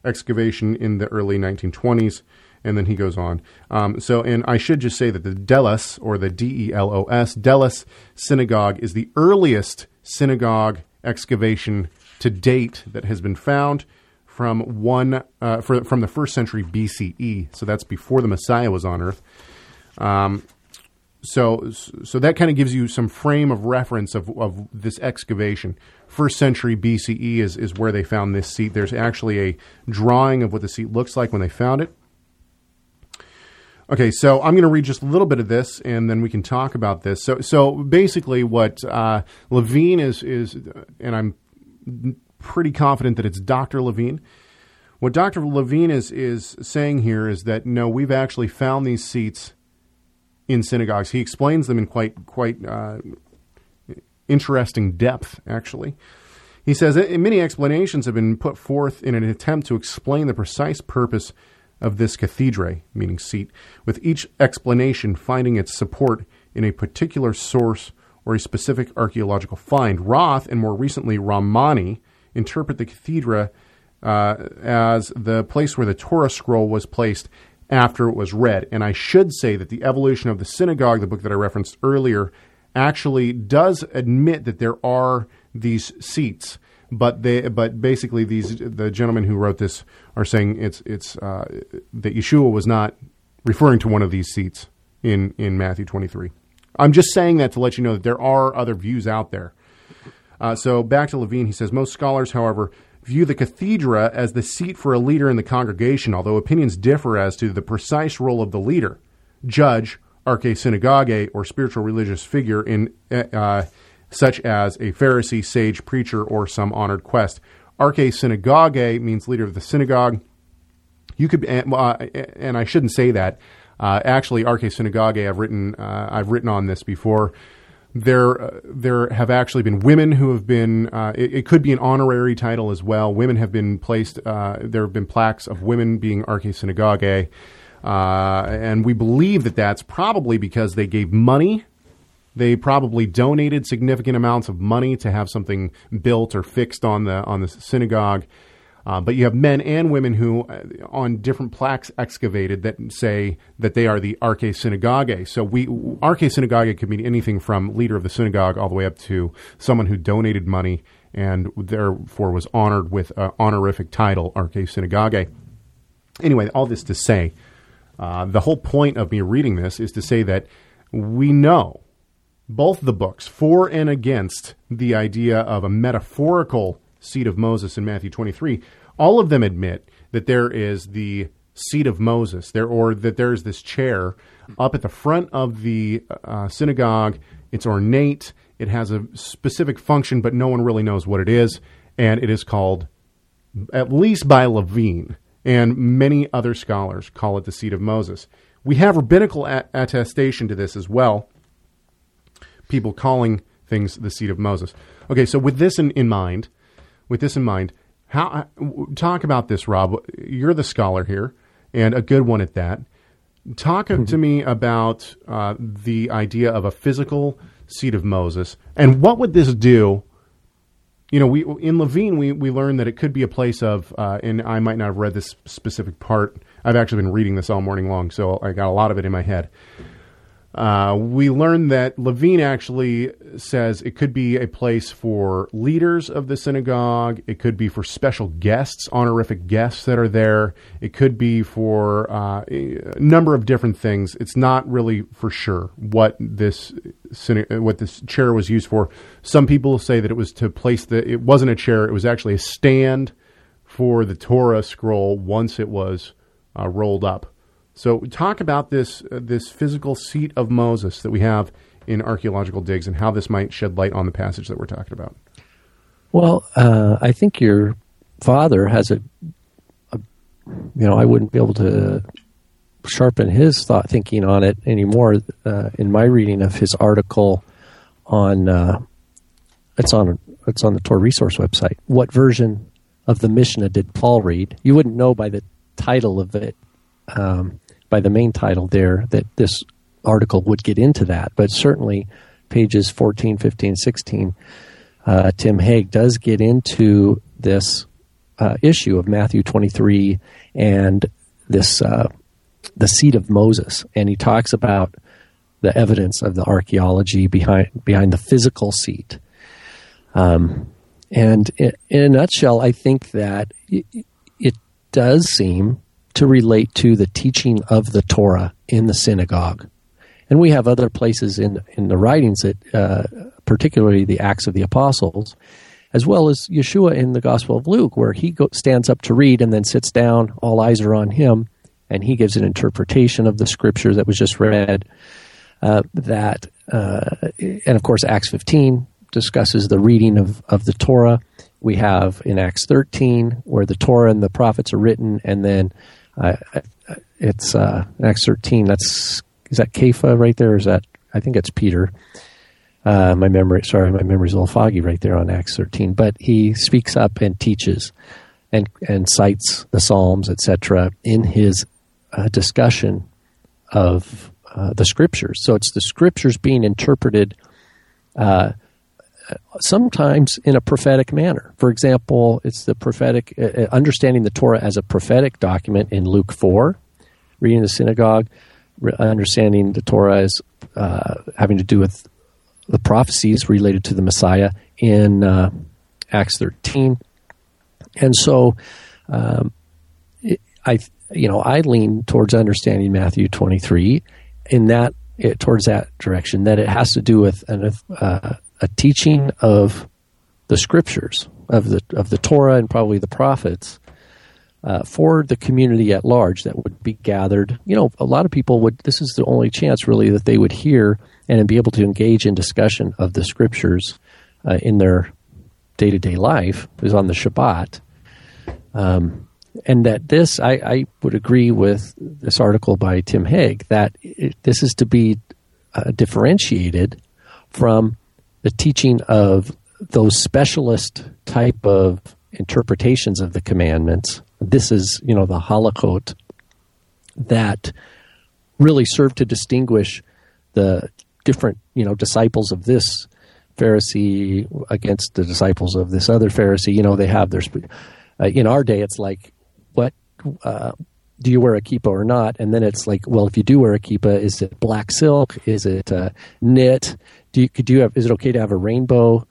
excavation in the early 1920s, and then he goes on. Um, so, and I should just say that the Delos or the D E L O S Delos synagogue is the earliest synagogue excavation to date that has been found from one uh, for, from the first century BCE. So that's before the Messiah was on Earth. Um, so so that kind of gives you some frame of reference of, of this excavation. First century BCE is is where they found this seat. There's actually a drawing of what the seat looks like when they found it. Okay, so I'm going to read just a little bit of this, and then we can talk about this. So, so basically, what uh, Levine is is, and I'm pretty confident that it's Dr. Levine. What Dr. Levine is is saying here is that no, we've actually found these seats in synagogues. He explains them in quite quite uh, interesting depth, actually. He says many explanations have been put forth in an attempt to explain the precise purpose of this cathedra, meaning seat, with each explanation finding its support in a particular source or a specific archaeological find. Roth, and more recently Rahmani, interpret the cathedra uh, as the place where the Torah scroll was placed after it was read. And I should say that the evolution of the synagogue, the book that I referenced earlier, actually does admit that there are these seats. But they, but basically, these the gentlemen who wrote this are saying it's it's uh, that Yeshua was not referring to one of these seats in in Matthew twenty three. I'm just saying that to let you know that there are other views out there. Uh, so back to Levine, he says most scholars, however, view the cathedra as the seat for a leader in the congregation, although opinions differ as to the precise role of the leader, judge, arche synagogue, or spiritual religious figure in uh, such as a Pharisee, sage, preacher, or some honored quest. Arche synagogue means leader of the synagogue. You could, uh, and I shouldn't say that. Uh, actually, Arche synagogue, I've written, uh, I've written on this before there uh, there have actually been women who have been uh, it, it, could be an honorary title as well. Women have been placed uh, there have been plaques of women being arche synagogue uh, and we believe that that's probably because they gave money. They probably donated significant amounts of money to have something built or fixed on the on the synagogue uh, but you have men and women who, uh, on different plaques excavated, that say that they are the Arche Synagogue. So we Arche Synagogue could mean anything from leader of the synagogue all the way up to someone who donated money and therefore was honored with an honorific title, Arche Synagogue. Anyway, all this to say, uh, the whole point of me reading this is to say that we know both the books for and against the idea of a metaphorical seat of Moses in Matthew 23, all of them admit that there is the seat of Moses there, or that there is this chair up at the front of the uh, synagogue. It's ornate. It has a specific function, but no one really knows what it is. And it is called, at least by Levine and many other scholars, call it the seat of Moses. We have rabbinical a- attestation to this as well. People calling things the seat of Moses. Okay, so with this in, in mind, with this in mind, how talk about this, Rob? You're the scholar here, and a good one at that. Talk mm-hmm. to me about uh, the idea of a physical seat of Moses, and what would this do? You know, we in Levine we we learned that it could be a place of, uh, and I might not have read this specific part. I've actually been reading this all morning long, so I got a lot of it in my head. Uh, we learned that Levine actually says it could be a place for leaders of the synagogue. It could be for special guests, honorific guests that are there. It could be for uh, a number of different things. It's not really for sure what this what this chair was used for. Some people say that it was to place the. It wasn't a chair. It was actually a stand for the Torah scroll once it was uh, rolled up. So talk about this uh, this physical seat of Moses that we have in archaeological digs and how this might shed light on the passage that we're talking about. Well, uh, I think your father has a, a, you know, I wouldn't be able to sharpen his thought thinking on it anymore. Uh, in my reading of his article on, uh, it's on it's on the Torah Resource website. What version of the Mishnah did Paul read? You wouldn't know by the title of it. Um, by the main title there that this article would get into that, but certainly pages 14, 15, 16, uh, Tim Hegg does get into this uh, issue of Matthew 23 and this uh, the seat of Moses, and he talks about the evidence of the archaeology behind behind the physical seat. Um, and in, in a nutshell, I think that it, it does seem to relate to the teaching of the Torah in the synagogue. And we have other places in, in the writings that, uh, particularly the Acts of the Apostles, as well as Yeshua in the Gospel of Luke, where he go, stands up to read and then sits down, all eyes are on him, and he gives an interpretation of the scripture that was just read. Uh, that, uh, and of course, Acts 15 discusses the reading of, of the Torah. We have in Acts 13 where the Torah and the prophets are written, and then it's uh, Acts 13. That's is that Kepha right there? is that I think it's Peter. Uh, my memory, sorry, my memory's a little foggy right there on Acts 13. But he speaks up and teaches, and and cites the Psalms, etc., in his uh, discussion of uh, the Scriptures. So it's the Scriptures being interpreted uh, sometimes in a prophetic manner. For example, it's the prophetic, uh, uh, understanding the Torah as a prophetic document in Luke 4, reading the synagogue, understanding the Torah as uh, having to do with the prophecies related to the Messiah in uh, Acts 13. And so um, it, I, you know, I lean towards understanding Matthew 23 in that, it, towards that direction, that it has to do with an, uh, a teaching of the scriptures of the of the Torah and probably the prophets uh, for the community at large that would be gathered. You know, a lot of people would. This is the only chance really that they would hear and be able to engage in discussion of the scriptures uh, in their day to day life is on the Shabbat. Um, and that this, I, I, would agree with this article by Tim Hegg that it, this is to be uh, differentiated from the teaching of those specialist type of interpretations of the commandments. This is, you know, the halachot that really serve to distinguish the different, you know, disciples of this Pharisee against the disciples of this other Pharisee. You know, they have their. Uh, in our day, it's like, what uh, do you wear a kippah or not? And then it's like, well, if you do wear a kippah, is it black silk? Is it uh, knit? Do you, do you have, is it okay to have a rainbow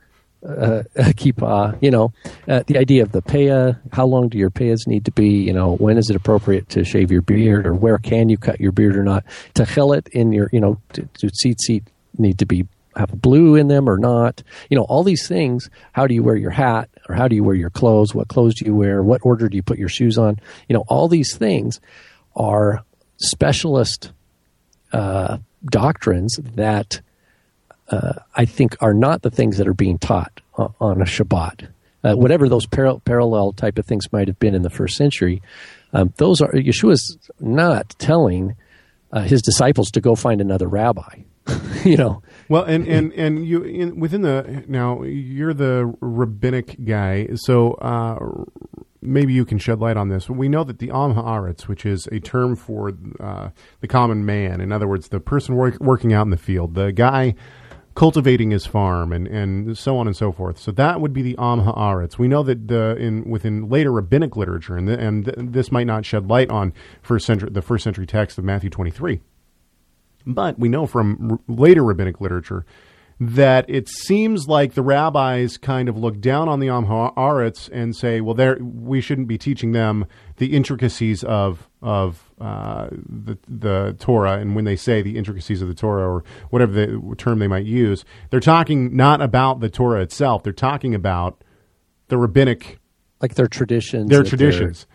uh, [laughs] kippah? You know, uh, the idea of the paya, how long do your payas need to be? You know, when is it appropriate to shave your beard or where can you cut your beard or not? To it in your, you know, do, do tzitzit need to be have blue in them or not? You know, all these things. How do you wear your hat or how do you wear your clothes? What clothes do you wear? What order do you put your shoes on? You know, all these things are specialist uh, doctrines that uh, I think are not the things that are being taught on a Shabbat. Uh, whatever those par- parallel type of things might have been in the first century, um, those are Yeshua's not telling uh, his disciples to go find another rabbi. [laughs] you know. Well, and and and you in, within the now you're the rabbinic guy, so uh, maybe you can shed light on this. We know that the Am Haaretz, which is a term for uh, the common man, in other words, the person work, working out in the field, the guy cultivating his farm and, and so on and so forth. So that would be the Am Haaretz. We know that the in within later rabbinic literature, and the, and this might not shed light on first century the first century text of Matthew twenty three. But we know from r- later rabbinic literature that it seems like the rabbis kind of look down on the Am Haaretz and say, well, we shouldn't be teaching them the intricacies of of uh, the the Torah. And when they say the intricacies of the Torah or whatever the term they might use, they're talking not about the Torah itself. They're talking about the rabbinic, like their traditions. their traditions.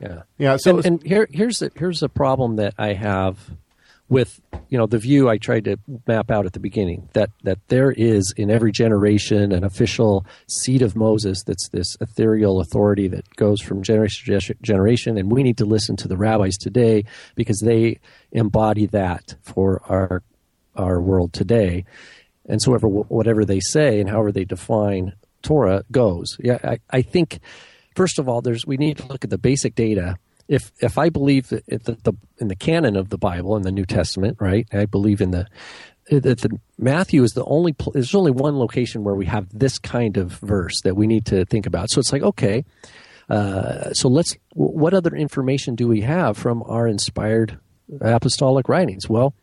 Yeah. Yeah. So and, and here, here's the, here's a problem that I have with you know the view I tried to map out at the beginning that that there is in every generation an official seed of Moses that's this ethereal authority that goes from generation to generation, and we need to listen to the rabbis today because they embody that for our our world today, and so whatever whatever they say and however they define Torah goes. Yeah, I, I think first of all, there's we need to look at the basic data. If if I believe that that the in the canon of the Bible in the New Testament, right? I believe in the that the Matthew is the only there's only one location where we have this kind of verse that we need to think about. So it's like okay, uh, so let's what other information do we have from our inspired apostolic writings? Well,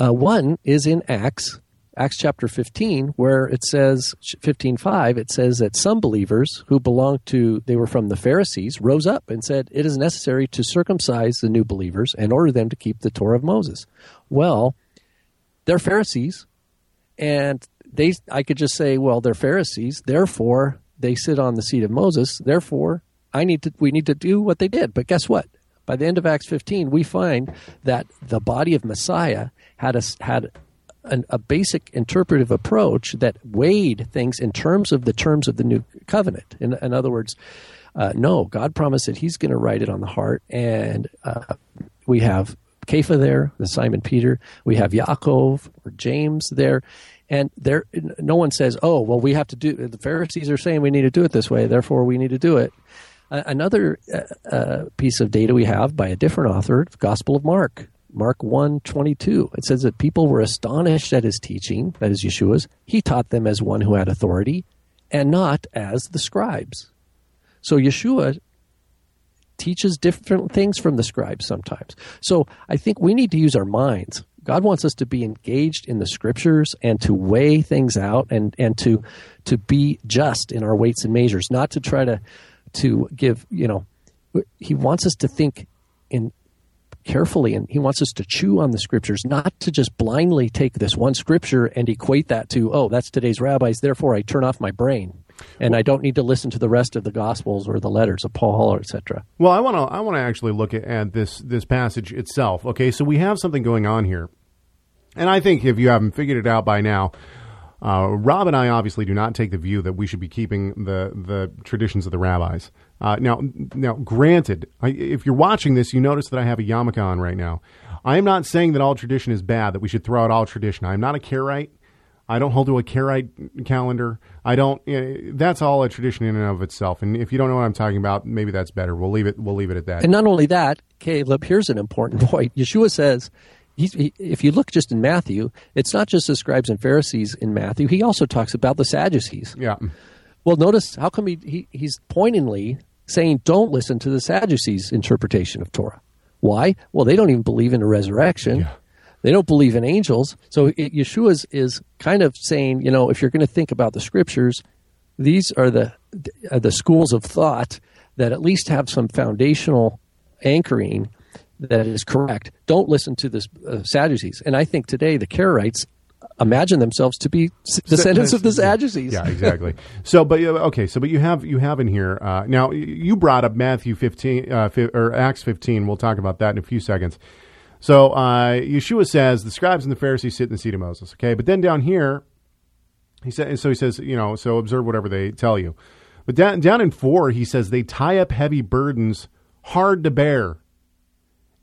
uh, one is in Acts, Acts chapter 15, where it says, 15.5, it says that some believers who belonged to, they were from the Pharisees, rose up and said, it is necessary to circumcise the new believers and order them to keep the Torah of Moses. Well, they're Pharisees, and they, I could just say, well, they're Pharisees, therefore they sit on the seat of Moses, therefore I need to, we need to do what they did. But guess what? By the end of Acts 15, we find that the body of Messiah had a, had an, a basic interpretive approach that weighed things in terms of the terms of the new covenant. In, in other words, uh, no, God promised that He's going to write it on the heart, and uh, we have Kepha there, the Simon Peter. We have Yaakov or James there, and there, no one says, "Oh, well, we have to do." The Pharisees are saying we need to do it this way, therefore we need to do it. Uh, another uh, piece of data we have by a different author, Gospel of Mark, Mark 1 22. It says that people were astonished at his teaching, that is Yeshua's. He taught them as one who had authority and not as the scribes. So Yeshua teaches different things from the scribes sometimes. So I think we need to use our minds. God wants us to be engaged in the scriptures and to weigh things out and, and to to be just in our weights and measures, not to try to to give, you know, he wants us to think in carefully and he wants us to chew on the scriptures, not to just blindly take this one scripture and equate that to, oh, that's today's rabbis, therefore I turn off my brain. And I don't need to listen to the rest of the gospels or the letters of Paul or etc. Well, I want to I want to actually look at, at this this passage itself. Okay, so we have something going on here, and I think if you haven't figured it out by now, uh, Rob and I obviously do not take the view that we should be keeping the the traditions of the rabbis. Uh, now, now, granted, I, if you're watching this, you notice that I have a yarmulke on right now. I am not saying that all tradition is bad; that we should throw out all tradition. I am not a Karaite. I don't hold to a Karaite calendar. I don't. You know, that's all a tradition in and of itself. And if you don't know what I'm talking about, maybe that's better. We'll leave it. We'll leave it at that. And not only that, Caleb, here's an important [laughs] point. Yeshua says, he's, he, if you look just in Matthew, it's not just the scribes and Pharisees in Matthew. He also talks about the Sadducees. yeah. Well, notice how come he, he he's pointedly saying, "Don't listen to the Sadducees' interpretation of Torah." Why? Well, they don't even believe in a resurrection. They don't believe in angels. So it, Yeshua's is kind of saying, you know, if you're going to think about the scriptures, these are the are the schools of thought that at least have some foundational anchoring that is correct. Don't listen to the uh, Sadducees. And I think today the Karaites imagine themselves to be descendants of the Sadducees. Yeah, exactly. so, but okay, so but you have you have in here uh, now. You brought up Matthew fifteen uh, fi- or Acts fifteen. We'll talk about that in a few seconds. So, uh, Yeshua says the scribes and the Pharisees sit in the seat of Moses. Okay, but then down here, he said. So he says, you know, so observe whatever they tell you. But down down in four, he says they tie up heavy burdens hard to bear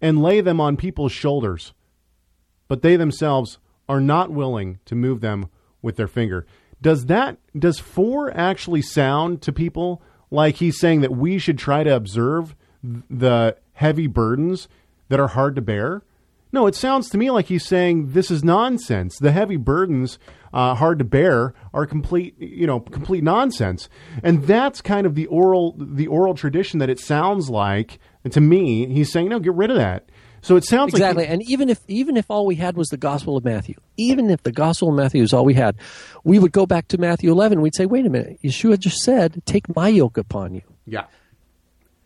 and lay them on people's shoulders but they themselves are not willing to move them with their finger. Does that does 4 actually sound to people like he's saying that we should try to observe the heavy burdens that are hard to bear? No, it sounds to me like he's saying this is nonsense. The heavy burdens uh, hard to bear are complete, you know, complete nonsense. And that's kind of the oral the oral tradition that it sounds like and to me. He's saying, no, get rid of that. So it sounds exactly. like and even if even if all we had was the Gospel of Matthew, even if the Gospel of Matthew is all we had, we would go back to Matthew 11. We'd say, "Wait a minute, Yeshua just said, take my yoke upon you." yeah,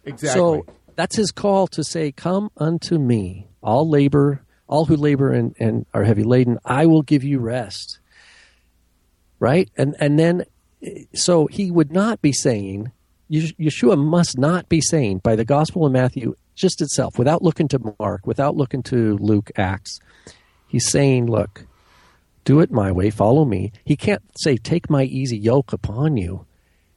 exactly. So that's his call to say, "Come unto me, all labor, all who labor and, and are heavy laden. I will give you rest." Right, and and then, so he would not be saying, Yeshua must not be saying by the Gospel of Matthew just itself, without looking to Mark, without looking to Luke, Acts. He's saying, "Look, do it my way, follow me." He can't say, "Take my easy yoke upon you."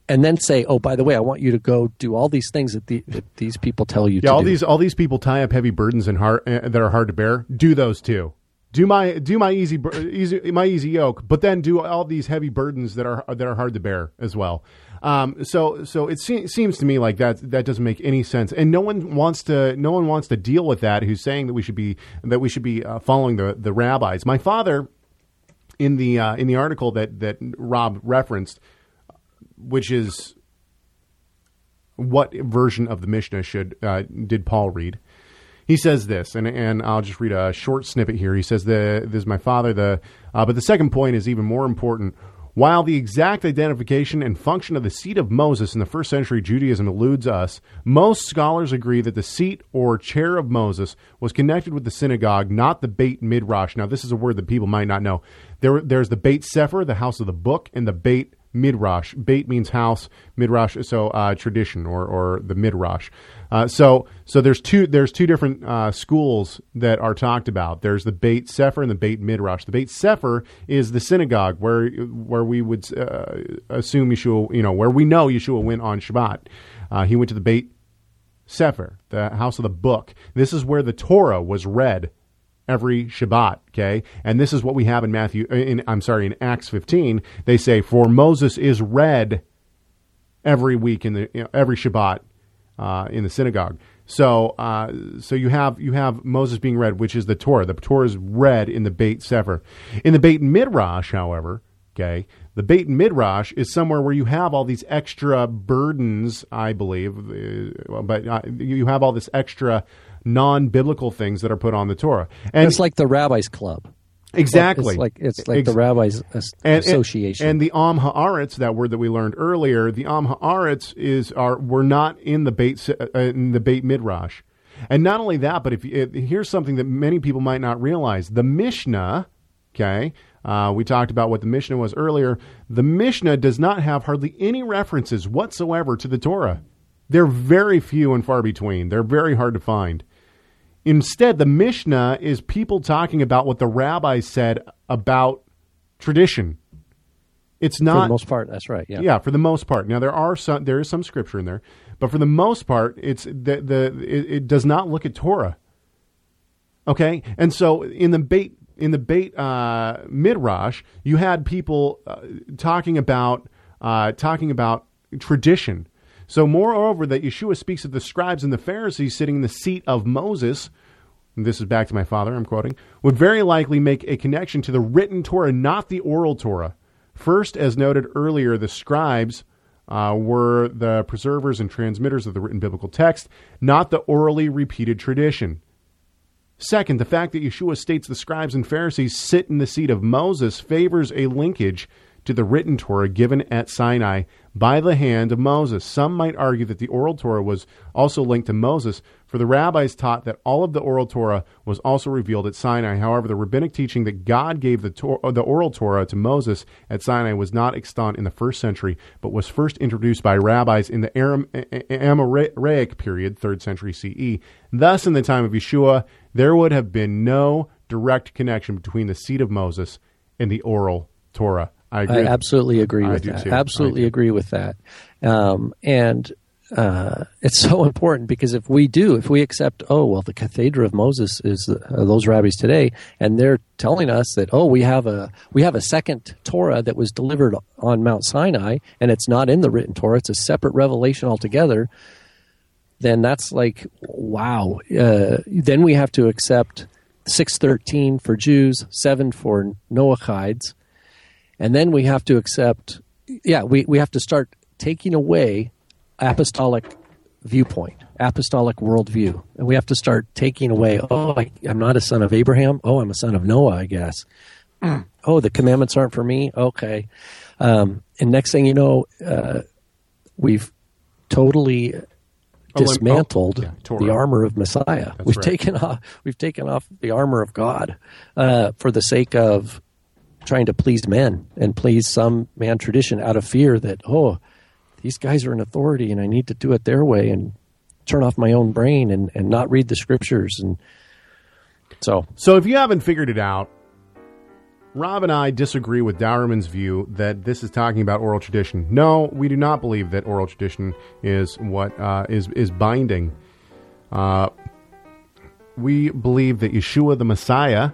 And then say, "Oh, by the way, I want you to go do all these things that, the, that these people tell you yeah, to all do." these all these people tie up heavy burdens and hard uh, that are hard to bear. Do those too. Do my do my easy easy my easy yoke, but then do all these heavy burdens that are that are hard to bear as well. Um, so so it se- seems to me like that that doesn't make any sense, and no one wants to no one wants to deal with that. Who's saying that we should be that we should be uh, following the the rabbis? My father in the uh, in the article that that Rob referenced, which is what version of the Mishnah should uh, did Paul read? He says this, and and I'll just read a short snippet here. He says, "The this is my father." The uh, but the second point is even more important. While the exact identification and function of the seat of Moses in the first century Judaism eludes us, most scholars agree that the seat or chair of Moses was connected with the synagogue, not the Beit Midrash. Now, this is a word that people might not know. There, there's the Beit Sefer, the house of the book, and the Beit Midrash. Beit means house, Midrash, so uh, tradition or or the Midrash. Uh, so so there's two there's two different uh, schools that are talked about. There's the Beit Sefer and the Beit Midrash. The Beit Sefer is the synagogue where where we would uh, assume Yeshua, you know, where we know Yeshua went on Shabbat. Uh, he went to the Beit Sefer, the house of the book. This is where the Torah was read every Shabbat. Okay, and this is what we have in Matthew. In I'm sorry, in Acts 15, they say, "For Moses is read every week in the you know, every Shabbat uh, in the synagogue." So, uh, so you have you have Moses being read, which is the Torah. The Torah is read in the Beit Sefer. In the Beit Midrash, however, okay, the Beit Midrash is somewhere where you have all these extra burdens, I believe, uh, but uh, you have all this extra non-biblical things that are put on the Torah. And it's like the rabbis' club. Exactly It's like it's like Ex- the rabbis' and, association. And, and the Am Haaretz, that word that we learned earlier, the Am Haaretz is are we're not in the Beit uh, in the Beit Midrash, and not only that, but if it, here's something that many people might not realize: the Mishnah. Okay, uh, we talked about what the Mishnah was earlier. The Mishnah does not have hardly any references whatsoever to the Torah. They're very few and far between. They're very hard to find. Instead, the Mishnah is people talking about what the rabbis said about tradition. It's not for the most part, that's right. Yeah. yeah, for the most part. Now there are some there is some scripture in there, but for the most part, it's the the it, it does not look at Torah. Okay, and so in the Beit in the Beit uh, midrash, you had people uh, talking about uh, talking about tradition. So moreover, that Yeshua speaks of the scribes and the Pharisees sitting in the seat of Moses. this is back to my father. I'm quoting would very likely make a connection to the written Torah, not the oral Torah. First, as noted earlier, the scribes uh, were the preservers and transmitters of the written biblical text, not the orally repeated tradition. Second, the fact that Yeshua states the scribes and Pharisees sit in the seat of Moses favors a linkage to the written Torah given at Sinai by the hand of Moses. Some might argue that the oral Torah was also linked to Moses, for the rabbis taught that all of the oral Torah was also revealed at Sinai. However, the rabbinic teaching that God gave the, the oral Torah to Moses at Sinai was not extant in the first century, but was first introduced by rabbis in the Aram- Amoraic period, third century CE. Thus, in the time of Yeshua, there would have been no direct connection between the seat of Moses and the oral Torah. I agree. I absolutely agree I with do that. I Absolutely agree with that. Um, and uh, [laughs] it's so important because if we do, if we accept, oh well, the cathedra of Moses is uh, those rabbis today, and they're telling us that oh we have a we have a second Torah that was delivered on Mount Sinai, and it's not in the written Torah; it's a separate revelation altogether. Then that's like wow. Uh, then we have to accept six thirteen for Jews, seven for Noachides and then we have to accept yeah we, we have to start taking away apostolic viewpoint, apostolic worldview. And we have to start taking away, oh, I, I'm not a son of Abraham. Oh, I'm a son of Noah, I guess. oh, the commandments aren't for me. Okay. Um, and next thing you know, uh, we've totally Oh, dismantled oh, yeah, the armor of Messiah. we've right. taken off we've taken off the armor of God uh, for the sake of trying to please men and please some man tradition out of fear that oh these guys are in authority and I need to do it their way and turn off my own brain and, and not read the scriptures and so So if you haven't figured it out, Rob and I disagree with Dauermann's view that this is talking about oral tradition. No, we do not believe that oral tradition is what uh, is is binding. Uh, we believe that Yeshua the Messiah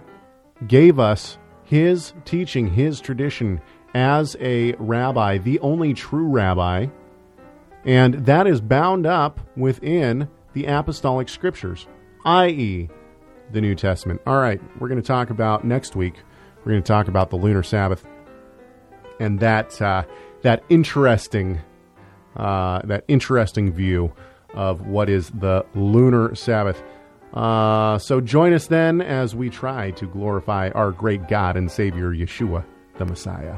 gave us his teaching, his tradition as a rabbi, the only true rabbi, and that is bound up within the apostolic scriptures, i.e., the New Testament. All right, we're going to talk about next week. We're going to talk about the lunar Sabbath and that uh, that interesting uh, that interesting view of what is the lunar Sabbath. Uh, so join us then as we try to glorify our great God and Savior Yeshua, the Messiah.